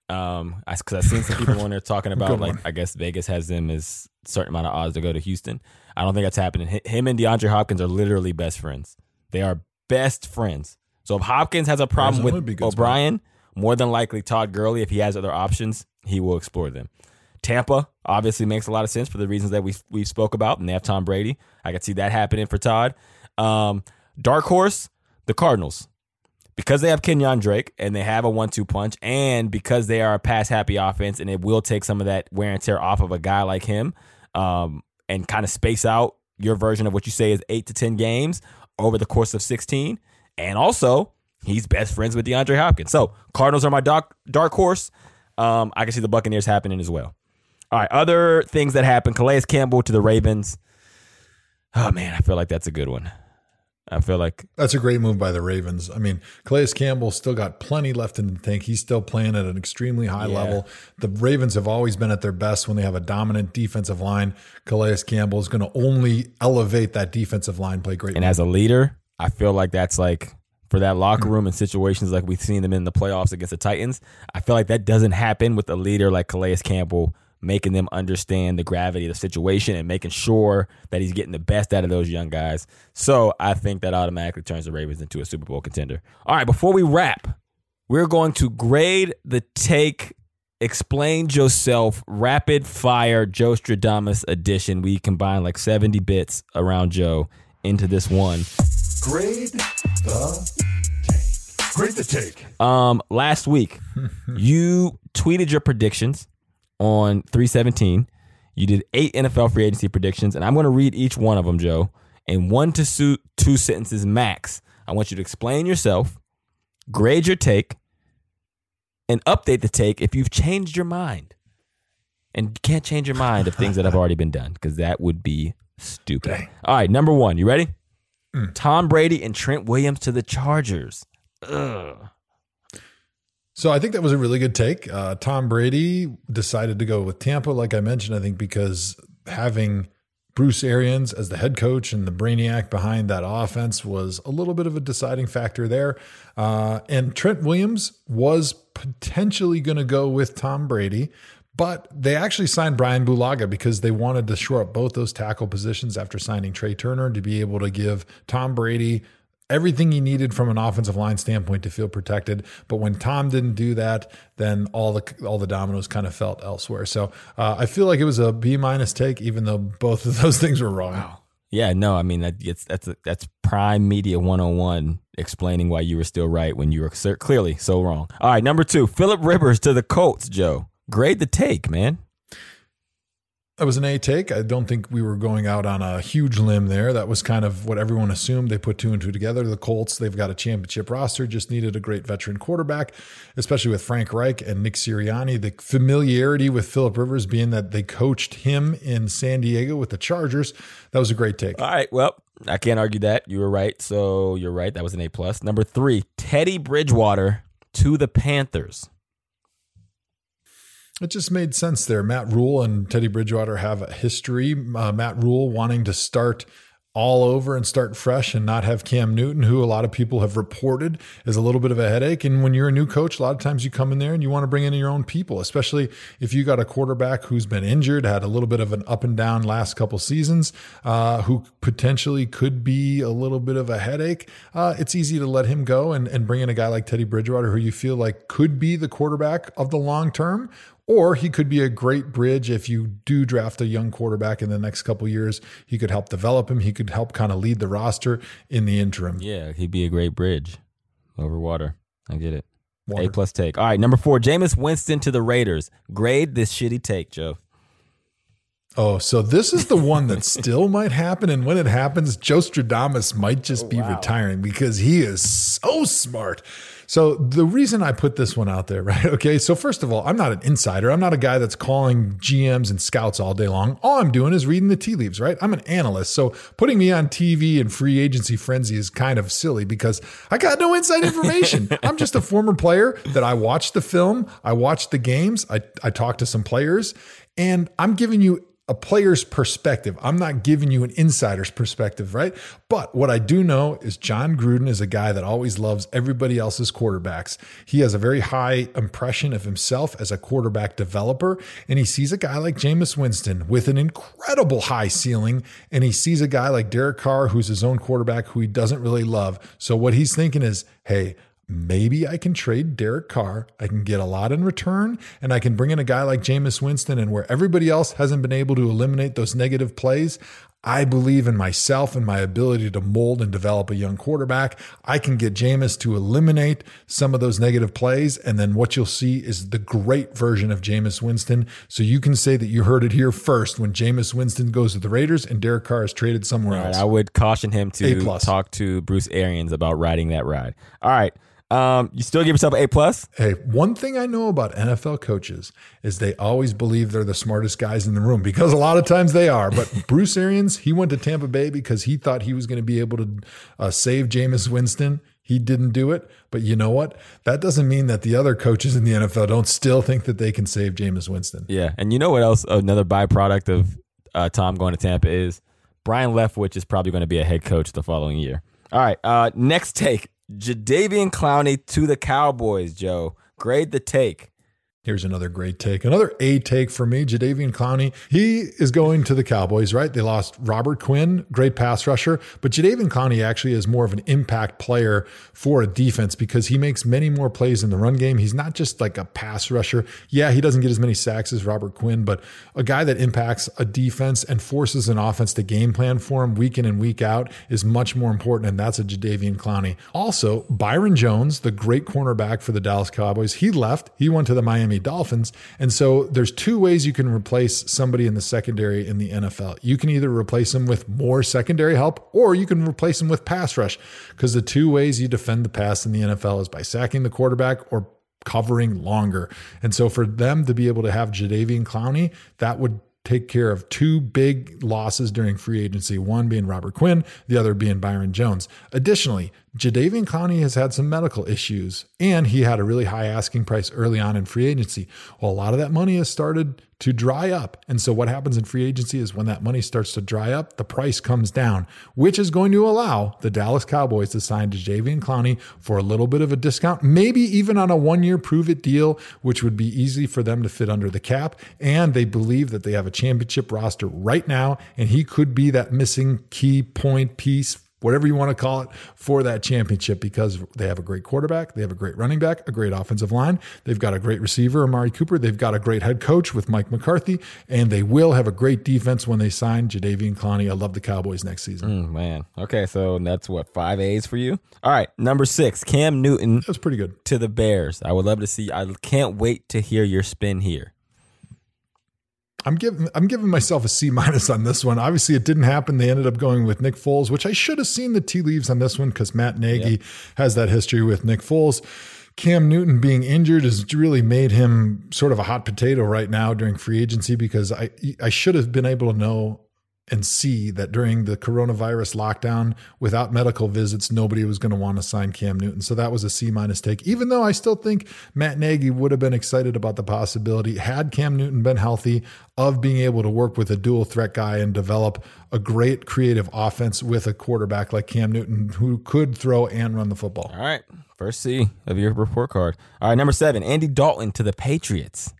Speaker 2: Um, because I've seen some people on there talking about like I guess Vegas has them as certain amount of odds to go to Houston. I don't think that's happening. Him and DeAndre Hopkins are literally best friends. They are best friends. So if Hopkins has a problem with O'Brien, spot. more than likely Todd Gurley, if he has other options, he will explore them. Tampa obviously makes a lot of sense for the reasons that we we spoke about, and they have Tom Brady. I could see that happening for Todd. Um, dark horse, the Cardinals because they have Kenyon Drake and they have a one-two punch, and because they are a pass-happy offense, and it will take some of that wear and tear off of a guy like him, um, and kind of space out your version of what you say is eight to ten games over the course of sixteen, and also he's best friends with DeAndre Hopkins. So Cardinals are my dark dark horse. Um, I can see the Buccaneers happening as well. All right, other things that happen: Calais Campbell to the Ravens. Oh man, I feel like that's a good one. I feel like
Speaker 1: that's a great move by the Ravens. I mean, Calais Campbell still got plenty left in the tank. He's still playing at an extremely high yeah. level. The Ravens have always been at their best when they have a dominant defensive line. Calais Campbell is going to only elevate that defensive line play great.
Speaker 2: And as a leader, I feel like that's like for that locker hmm. room and situations like we've seen them in the playoffs against the Titans. I feel like that doesn't happen with a leader like Calais Campbell making them understand the gravity of the situation and making sure that he's getting the best out of those young guys. So I think that automatically turns the Ravens into a Super Bowl contender. All right, before we wrap, we're going to grade the take Explain yourself, rapid fire Joe Stradamus edition. We combine like 70 bits around Joe into this one.
Speaker 1: Grade the take. Grade the take.
Speaker 2: Um, last week, you tweeted your predictions on 317. You did eight NFL free agency predictions, and I'm going to read each one of them, Joe, in one to two, two sentences max. I want you to explain yourself, grade your take, and update the take if you've changed your mind. And you can't change your mind of things that have already been done because that would be stupid.
Speaker 1: Dang.
Speaker 2: All right, number one, you ready? Mm. Tom Brady and Trent Williams to the Chargers. Ugh.
Speaker 1: So I think that was a really good take. Uh, Tom Brady decided to go with Tampa, like I mentioned. I think because having Bruce Arians as the head coach and the brainiac behind that offense was a little bit of a deciding factor there. Uh, and Trent Williams was potentially going to go with Tom Brady, but they actually signed Brian Bulaga because they wanted to shore up both those tackle positions after signing Trai Turner to be able to give Tom Brady everything he needed from an offensive line standpoint to feel protected. But when Tom didn't do that, then all the all the dominoes kind of felt elsewhere. So uh, I feel like it was a B minus take, even though both of those things were wrong.
Speaker 2: Yeah, no, I mean that that's that's prime media 101 explaining why you were still right when you were clearly so wrong. All right, number 2, Philip Rivers to the Colts, Joe. Grade the take, man.
Speaker 1: That was an A take. I don't think we were going out on a huge limb there. That was kind of what everyone assumed. They put two and two together. The Colts, they've got a championship roster, just needed a great veteran quarterback, especially with Frank Reich and Nick Sirianni. The familiarity with Philip Rivers being that they coached him in San Diego with the Chargers. That was a great take.
Speaker 2: All right, well, I can't argue that. You were right. So you're right. That was an A plus. Number 3, Teddy Bridgewater to the Panthers.
Speaker 1: It just made sense there. Matt Rhule and Teddy Bridgewater have a history. Uh, Matt Rhule wanting to start all over and start fresh and not have Cam Newton, who a lot of people have reported is a little bit of a headache. And when you're a new coach, a lot of times you come in there and you want to bring in your own people, especially if you got a quarterback who's been injured, had a little bit of an up and down last couple seasons, uh, who potentially could be a little bit of a headache. Uh, it's easy to let him go and, and bring in a guy like Teddy Bridgewater, who you feel like could be the quarterback of the long term or he could be a great bridge if you do draft a young quarterback in the next couple years. He could help develop him. He could help kind of lead the roster in the interim.
Speaker 2: Yeah, he'd be a great bridge over water. I get it.
Speaker 1: Water.
Speaker 2: A plus take. All right, number four, Jameis Winston to the Raiders. Grade this shitty take, Joe.
Speaker 1: Oh, so this is the one that still might happen. And when it happens, Joe Stradamus might just oh, be retiring because he is so smart. So the reason I put this one out there, right? Okay. So first of all, I'm not an insider. I'm not a guy that's calling GMs and scouts all day long. All I'm doing is reading the tea leaves, right? I'm an analyst. So putting me on TV and free agency frenzy is kind of silly because I got no inside information. I'm just a former player that I watched the film. I watched the games. I, I talked to some players and I'm giving you a player's perspective. I'm not giving you an insider's perspective, right? But what I do know is Jon Gruden is a guy that always loves everybody else's quarterbacks. He has a very high impression of himself as a quarterback developer, and he sees a guy like Jameis Winston with an incredible high ceiling, and he sees a guy like Derek Carr who's his own quarterback who he doesn't really love. So what he's thinking is, hey, maybe I can trade Derek Carr. I can get a lot in return, and I can bring in a guy like Jameis Winston. And where everybody else hasn't been able to eliminate those negative plays, I believe in myself and my ability to mold and develop a young quarterback. I can get Jameis to eliminate some of those negative plays. And then what you'll see is the great version of Jameis Winston. So you can say that you heard it here first when Jameis Winston goes to the Raiders and Derek Carr is traded somewhere
Speaker 2: right,
Speaker 1: else.
Speaker 2: I would caution him to talk to Bruce Arians about riding that ride. All right. Um, you still give yourself an A plus?
Speaker 1: Hey, one thing I know about NFL coaches is they always believe they're the smartest guys in the room because a lot of times they are. But Bruce Arians, he went to Tampa Bay because he thought he was going to be able to uh, save Jameis Winston. He didn't do it. But you know what? That doesn't mean that the other coaches in the NFL don't still think that they can save Jameis Winston.
Speaker 2: Yeah. And you know what else? Another byproduct of uh, Tom going to Tampa is Byron Leftwich is probably going to be a head coach the following year. All right. Uh, next take Jadeveon Clowney to the Cowboys, Joe. Grade the take.
Speaker 1: Here's another great take. Another A take for me, Jadeveon Clowney. He is going to the Cowboys, right? They lost Robert Quinn, great pass rusher, but Jadeveon Clowney actually is more of an impact player for a defense because he makes many more plays in the run game. He's not just like a pass rusher. Yeah, he doesn't get as many sacks as Robert Quinn, but a guy that impacts a defense and forces an offense to game plan for him week in and week out is much more important, and that's a Jadeveon Clowney. Also, Byron Jones, the great cornerback for the Dallas Cowboys, he left. He went to the Miami Miami Dolphins. And so there's two ways you can replace somebody in the secondary in the NFL. You can either replace them with more secondary help or you can replace them with pass rush because the two ways you defend the pass in the NFL is by sacking the quarterback or covering longer. And so for them to be able to have Jadeveon Clowney, that would take care of two big losses during free agency, one being Robert Quinn, the other being Byron Jones. Additionally, Jadeveon Clowney has had some medical issues and he had a really high asking price early on in free agency. Well, a lot of that money has started to dry up. And so what happens in free agency is when that money starts to dry up, the price comes down, which is going to allow the Dallas Cowboys to sign Jadeveon Clowney for a little bit of a discount, maybe even on a one year prove it deal, which would be easy for them to fit under the cap. And they believe that they have a championship roster right now, and he could be that missing key point piece whatever you want to call it, for that championship because they have a great quarterback, they have a great running back, a great offensive line, they've got a great receiver, Amari Cooper, they've got a great head coach with Mike McCarthy, and they will have a great defense when they sign Jadeveon Clowney. I love the Cowboys next season.
Speaker 2: Mm, man. Okay, so that's what, five A's for you? All right, number six, Cam Newton.
Speaker 1: That's pretty good.
Speaker 2: To the Bears. I would love to see, I can't wait to hear your spin here.
Speaker 1: I'm giving I'm giving myself a C minus on this one. Obviously, it didn't happen. They ended up going with Nick Foles, which I should have seen the tea leaves on this one because Matt Nagy yep. has that history with Nick Foles. Cam Newton being injured has really made him sort of a hot potato right now during free agency because I I should have been able to know and see that during the coronavirus lockdown, without medical visits, nobody was going to want to sign Cam Newton. So that was a C minus take, even though I still think Matt Nagy would have been excited about the possibility, had Cam Newton been healthy, of being able to work with a dual threat guy and develop a great creative offense with a quarterback like Cam Newton who could throw and run the football.
Speaker 2: All right. First C of your report card. All right. Number seven, Andy Dalton to the Patriots.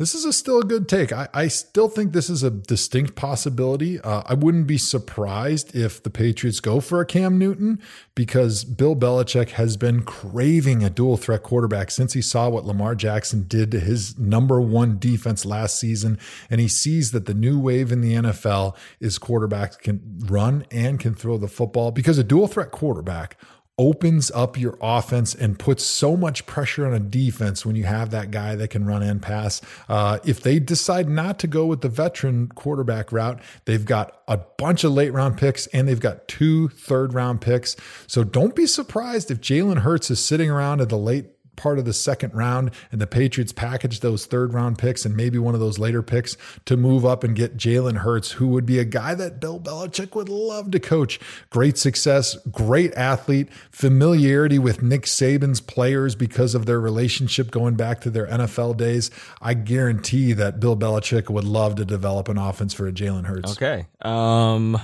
Speaker 1: This is a still a good take. I, I still think this is a distinct possibility. Uh, I wouldn't be surprised if the Patriots go for a Cam Newton because Bill Belichick has been craving a dual threat quarterback since he saw what Lamar Jackson did to his number one defense last season. And he sees that the new wave in the NFL is quarterbacks can run and can throw the football because a dual threat quarterback opens up your offense and puts so much pressure on a defense when you have that guy that can run and pass. Uh, if they decide not to go with the veteran quarterback route, they've got a bunch of late round picks and they've got two third round picks. So don't be surprised if Jalen Hurts is sitting around at the late part of the second round and the Patriots package those third round picks and maybe one of those later picks to move up and get Jalen Hurts, who would be a guy that Bill Belichick would love to coach. Great success, great athlete, familiarity with Nick Saban's players because of their relationship going back to their NFL days. I guarantee that Bill Belichick would love to develop an offense for a Jalen Hurts.
Speaker 2: Okay. Um,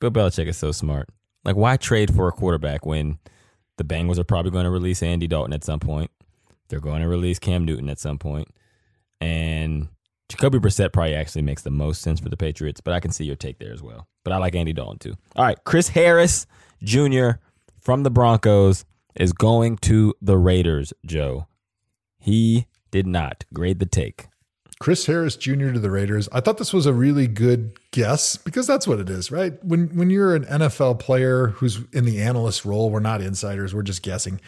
Speaker 2: Bill Belichick is so smart. Like, why trade for a quarterback when – the Bengals are probably going to release Andy Dalton at some point. They're going to release Cam Newton at some point. And Jacoby Brissett probably actually makes the most sense for the Patriots, but I can see your take there as well. But I like Andy Dalton too. All right, Chris Harris Jr. from the Broncos is going to the Raiders, Joe. He did not grade the take.
Speaker 1: Chris Harris Jr. to the Raiders. I thought this was a really good guess because that's what it is, right? When when you're an NFL player who's in the analyst role, we're not insiders, we're just guessing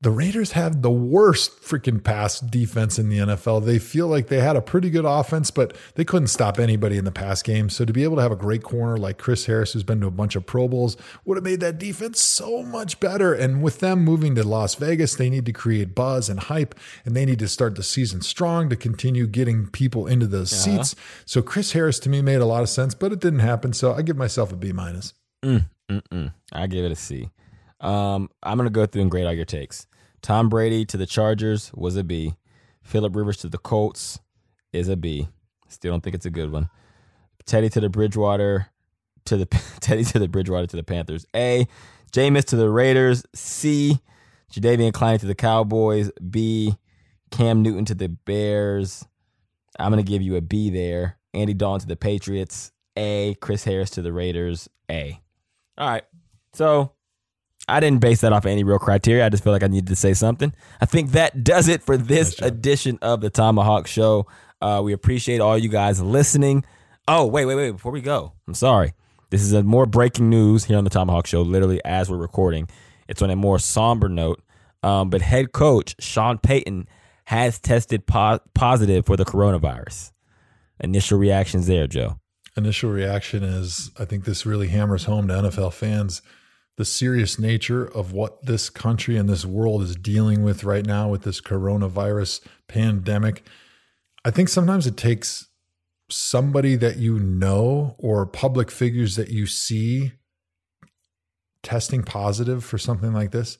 Speaker 1: the Raiders have the worst freaking pass defense in the NFL. They feel like they had a pretty good offense, but they couldn't stop anybody in the pass game. So to be able to have a great corner like Chris Harris, who's been to a bunch of Pro Bowls, would have made that defense so much better. And with them moving to Las Vegas, they need to create buzz and hype, and they need to start the season strong to continue getting people into those uh-huh. seats. So Chris Harris to me made a lot of sense, but it didn't happen. So I give myself a B minus.
Speaker 2: Mm, I give it a C. Um, I'm to go through and grade all your takes. Tom Brady to the Chargers was a B. Philip Rivers to the Colts is a B. Still don't think it's a good one. Teddy to the Bridgewater to the Teddy to the Bridgewater to the Panthers. A. Jameis to the Raiders. C. Jadeveon Clowney to the Cowboys. B. Cam Newton to the Bears. I'm gonna give you a B there. Andy Dalton to the Patriots. A. Chris Harris to the Raiders. A. All right. So I didn't base that off of any real criteria. I just feel like I needed to say something. I think that does it for this edition of the ThomaHawk Show. Uh, we appreciate all you guys listening. Oh, wait, wait, wait. Before we go, I'm sorry. This is a more breaking news here on the ThomaHawk Show, literally as we're recording. It's on a more somber note. Um, but head coach Sean Payton has tested po- positive for the coronavirus. Initial reactions there, Joe.
Speaker 1: initial reaction is I think this really hammers home to NFL fans the serious nature of what this country and this world is dealing with right now with this coronavirus pandemic. I think sometimes it takes somebody that you know or public figures that you see testing positive for something like this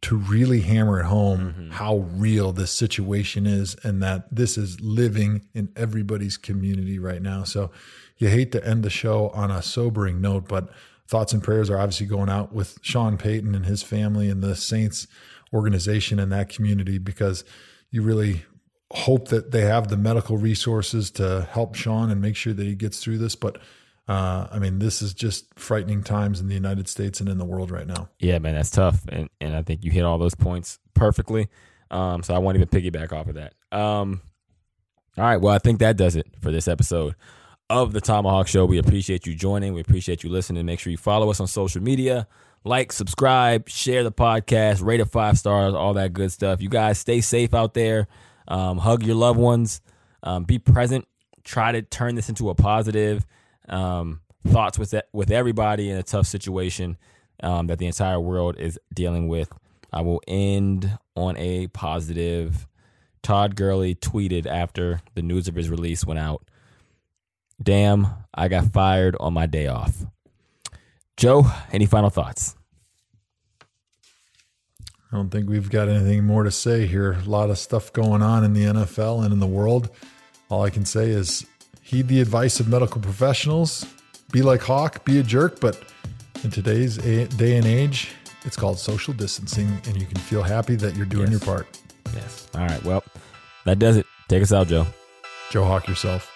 Speaker 1: to really hammer it home mm-hmm. how real this situation is and that this is living in everybody's community right now. So you hate to end the show on a sobering note, but thoughts and prayers are obviously going out with Sean Payton and his family and the Saints organization and that community because you really hope that they have the medical resources to help Sean and make sure that he gets through this. But uh, I mean, this is just frightening times in the United States and in the world right now.
Speaker 2: Yeah, man, that's tough, and and I think you hit all those points perfectly. Um, so I won't even piggyback off of that. Um, all right, well, I think that does it for this episode of the ThomaHawk Show. We appreciate you joining. We appreciate you listening. Make sure you follow us on social media, like, subscribe, share the podcast, rate it five stars, all that good stuff. You guys stay safe out there. Um, hug your loved ones. Um, be present. Try to turn this into a positive. Um, thoughts with with everybody in a tough situation um, that the entire world is dealing with. I will end on a positive. Todd Gurley tweeted after the news of his release went out. Damn, I got fired on my day off. Joe, any final thoughts?
Speaker 1: I don't think we've got anything more to say here. A lot of stuff going on in the NFL and in the world. All I can say is heed the advice of medical professionals. Be like Hawk, be a jerk, but in today's a- day and age, it's called social distancing, and you can feel happy that you're doing
Speaker 2: Yes.
Speaker 1: your part.
Speaker 2: Yes. All right. Well, that does it. Take us out, Joe.
Speaker 1: Joe Hawk yourself.